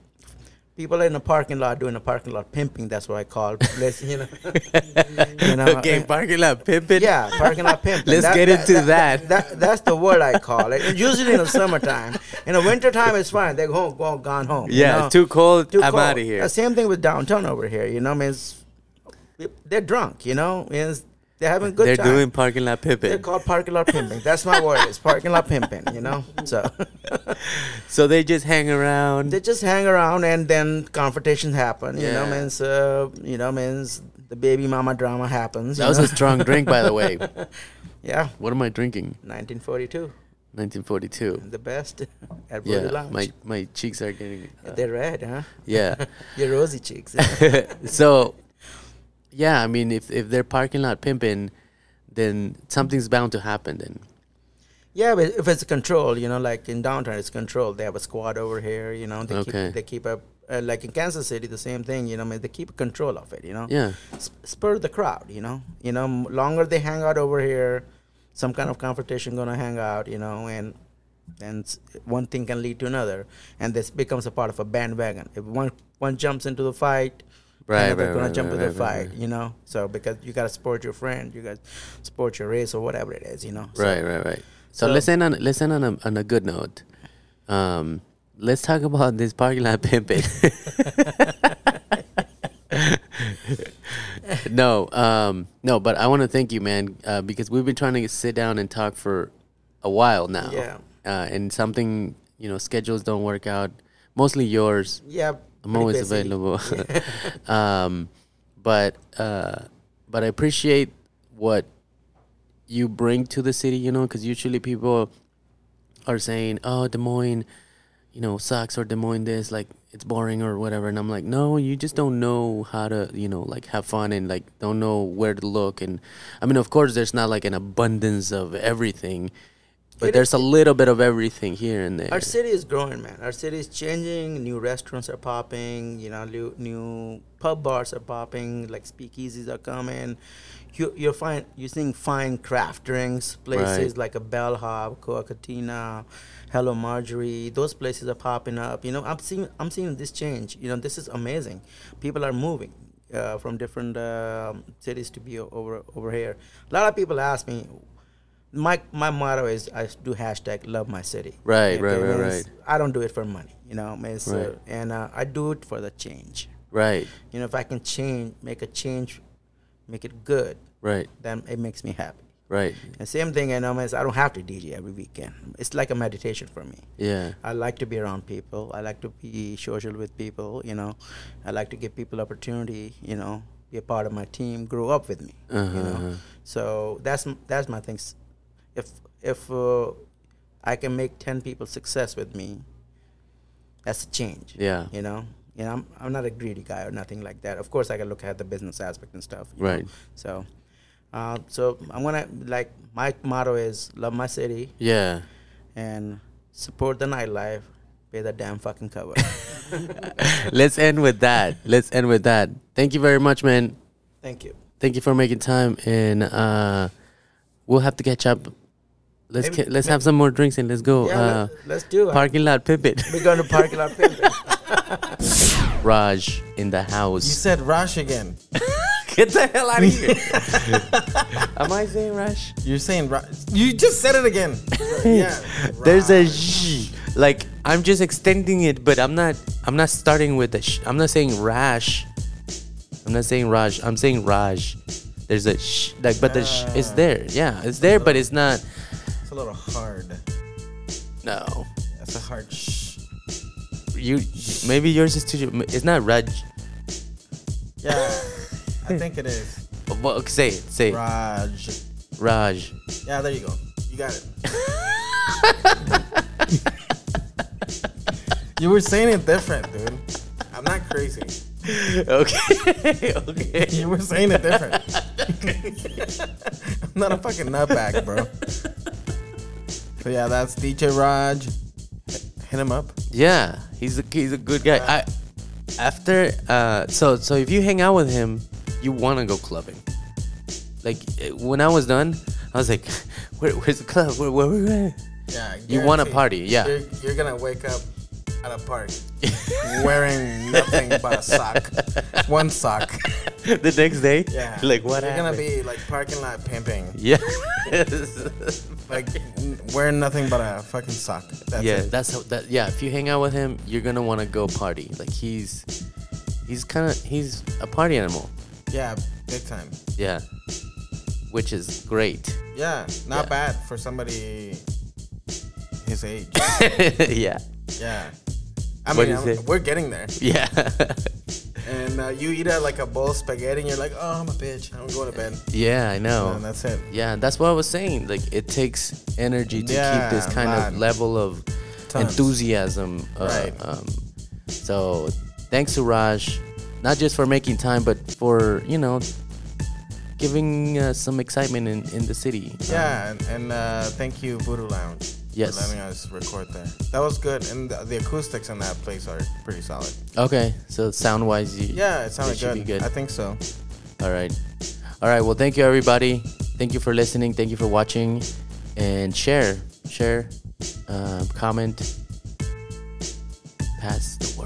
people in a parking lot doing a parking lot pimping that's what i call let's you know. You know okay parking lot pimping? Yeah parking lot pimping. Let's get into that. that's the word i call it. And usually in the summertime. In the wintertime it's fine. They're home go, gone home you yeah know? too cold Too i'm cold. out of here. Uh, same thing with downtown over here you know I mean, they're drunk you know? It's- they're having a good they're time doing parking lot pimping. they're called parking lot pimping that's my word it's parking lot pimping you know so so they just hang around they just hang around and then confrontations happen. You know, Yeah. means uh, you know means the baby mama drama happens. that was know? a strong drink by the way yeah, what am i drinking 1942, 1942 the best at Brody yeah Lounge. my my cheeks are getting uh, They're red, huh? yeah Your rosy cheeks. so yeah i mean if if they're parking lot pimping then something's bound to happen then Yeah, but if it's controlled, you know, like in downtown, it's controlled. They have a squad over here, you know. They Okay. keep they keep up. Uh, like in Kansas City, the same thing, you know. I mean, they keep control of it, you know. Yeah. Sp- spur the crowd, you know. You know, m- longer they hang out over here, some kind of confrontation gonna hang out, you know, and and one thing can lead to another, and this becomes a part of a bandwagon. If one one jumps into the fight, Right, right, gonna right, jump right, into the fight, you know. So because you gotta support your friend, you gotta support your race or whatever it is, you know. So- Right, right, right. So, So- let's end on let's end on a on a good note. Um, let's talk about this parking lot pimping. no, um, no, but I want to thank you, man, uh, because we've been trying to sit down and talk for a while now. Yeah. Uh, and something, you know, schedules don't work out. Mostly yours. Yeah, I'm pretty always busy. available. um, but uh, but I appreciate what you bring to the city. You know, because usually people are saying, "Oh, Des Moines, you know, sucks," or Des Moines this, like it's boring or whatever. And I'm like, no, you just don't know how to, you know, like have fun and like don't know where to look. And I mean, of course, there's not like an abundance of everything. But It- there's a little bit of everything here and there. Our city is growing, man. Our city is changing. New restaurants are popping. You know, new, new pub bars are popping. Like speakeasies are coming. You you're fine. You're seeing fine craft drinks places Right. like a Bellhop, Coacatina, Hello Marjorie. Those places are popping up. You know, I'm seeing I'm seeing this change. You know, this is amazing. People are moving. Uh, from different um cities to be over over here. A lot of people ask me, my my motto is I do hashtag love my city. Right, right, Okay, right, right. I don't do it for money, you know. uh, Right. and uh, I do it for the change. right, You know, if I can change, make a change, make it good, right, then it makes me happy. right. And same thing, you know, I don't have to DJ every weekend. It's like a meditation for me. Yeah. I like to be around people. I like to be social with people. You know, I like to give people opportunity. You know, be a part of my team, grow up with me. Uh-huh, You know, uh-huh. so that's that's my thing. If if uh, I can make ten people success with me, that's a change. Yeah. You know, you know, I'm I'm not a greedy guy or nothing like that. Of course, I can look at the business aspect and stuff. you know. Right. So. Uh, so I'm gonna like my motto is love my city Yeah. and support the nightlife. Pay the damn fucking cover. Let's end with that. Let's end with that. Thank you very much, man. Thank you. Thank you for making time, and uh, we'll have to catch up. Let's Maybe- ca- let's have some more drinks and let's go. Yeah, uh, let, let's do it. parking lot pivot. We're going to parking lot pimping. Raj in the house. You said Rush again. Get the hell out of here. Am I saying Raj? You're saying Rush. You just said it again. yeah. There's a Rush. Like I'm just extending it, but I'm not. I'm not starting with the. Sh. I'm not saying rash. I'm not saying Raj. I'm saying Raj. There's a sh. Like, but the sh is Ah. there. Yeah, it's there, but it's not. It's a little hard. No. That's a hard shh. You maybe yours is too. It's not Raj. Yeah. I think it is. Well, say it. Say it. Raj. Raj. Yeah, there you go. You got it. you were saying it different, dude. I'm not crazy. Okay. okay. You were saying it different. I'm not a fucking nutbag, bro. So yeah, that's DJ Raj. Hit him up. Yeah, he's a he's a good guy. I after uh so so if you hang out with him, you want to go clubbing. Like when I was done, I was like, Where, "Where's the club? Where, where we going?" Yeah. You wanna party, yeah. You're, you're gonna wake up at a park wearing nothing but a sock, one sock. the next day, Yeah. like what You're happened? gonna be like parking lot pimping, yeah, like n- wearing nothing but a fucking sock. That's yeah. it. That's how that. Yeah, if you hang out with him, you're gonna want to go party. Like he's he's kind of he's a party animal. Yeah, big time. Yeah, which is great. Yeah, not Yeah. bad for somebody his age. yeah, Yeah. I What mean, I'm- we're getting there. yeah. And uh, you eat a, like a bowl of spaghetti, and you're like, "Oh, I'm a bitch. I'm going to bed." yeah, I know. And that's it. Yeah, that's what I was saying. Like it takes energy to Yeah, keep this kind lot. of level of Tons. enthusiasm. Uh, Right. Um, so thanks to Raj, not just for making time, but for you know giving uh, some excitement in, in the city. Yeah, and, and uh, thank you, Voodoo Lounge, Yes. for letting us record there. That was good, and the, the acoustics in that place are pretty solid. Okay, so sound wise, you. Yeah, it sounded good. good. I think so. All right. All right. Well, thank you, everybody. Thank you for listening. Thank you for watching. And share, share, um, comment, pass the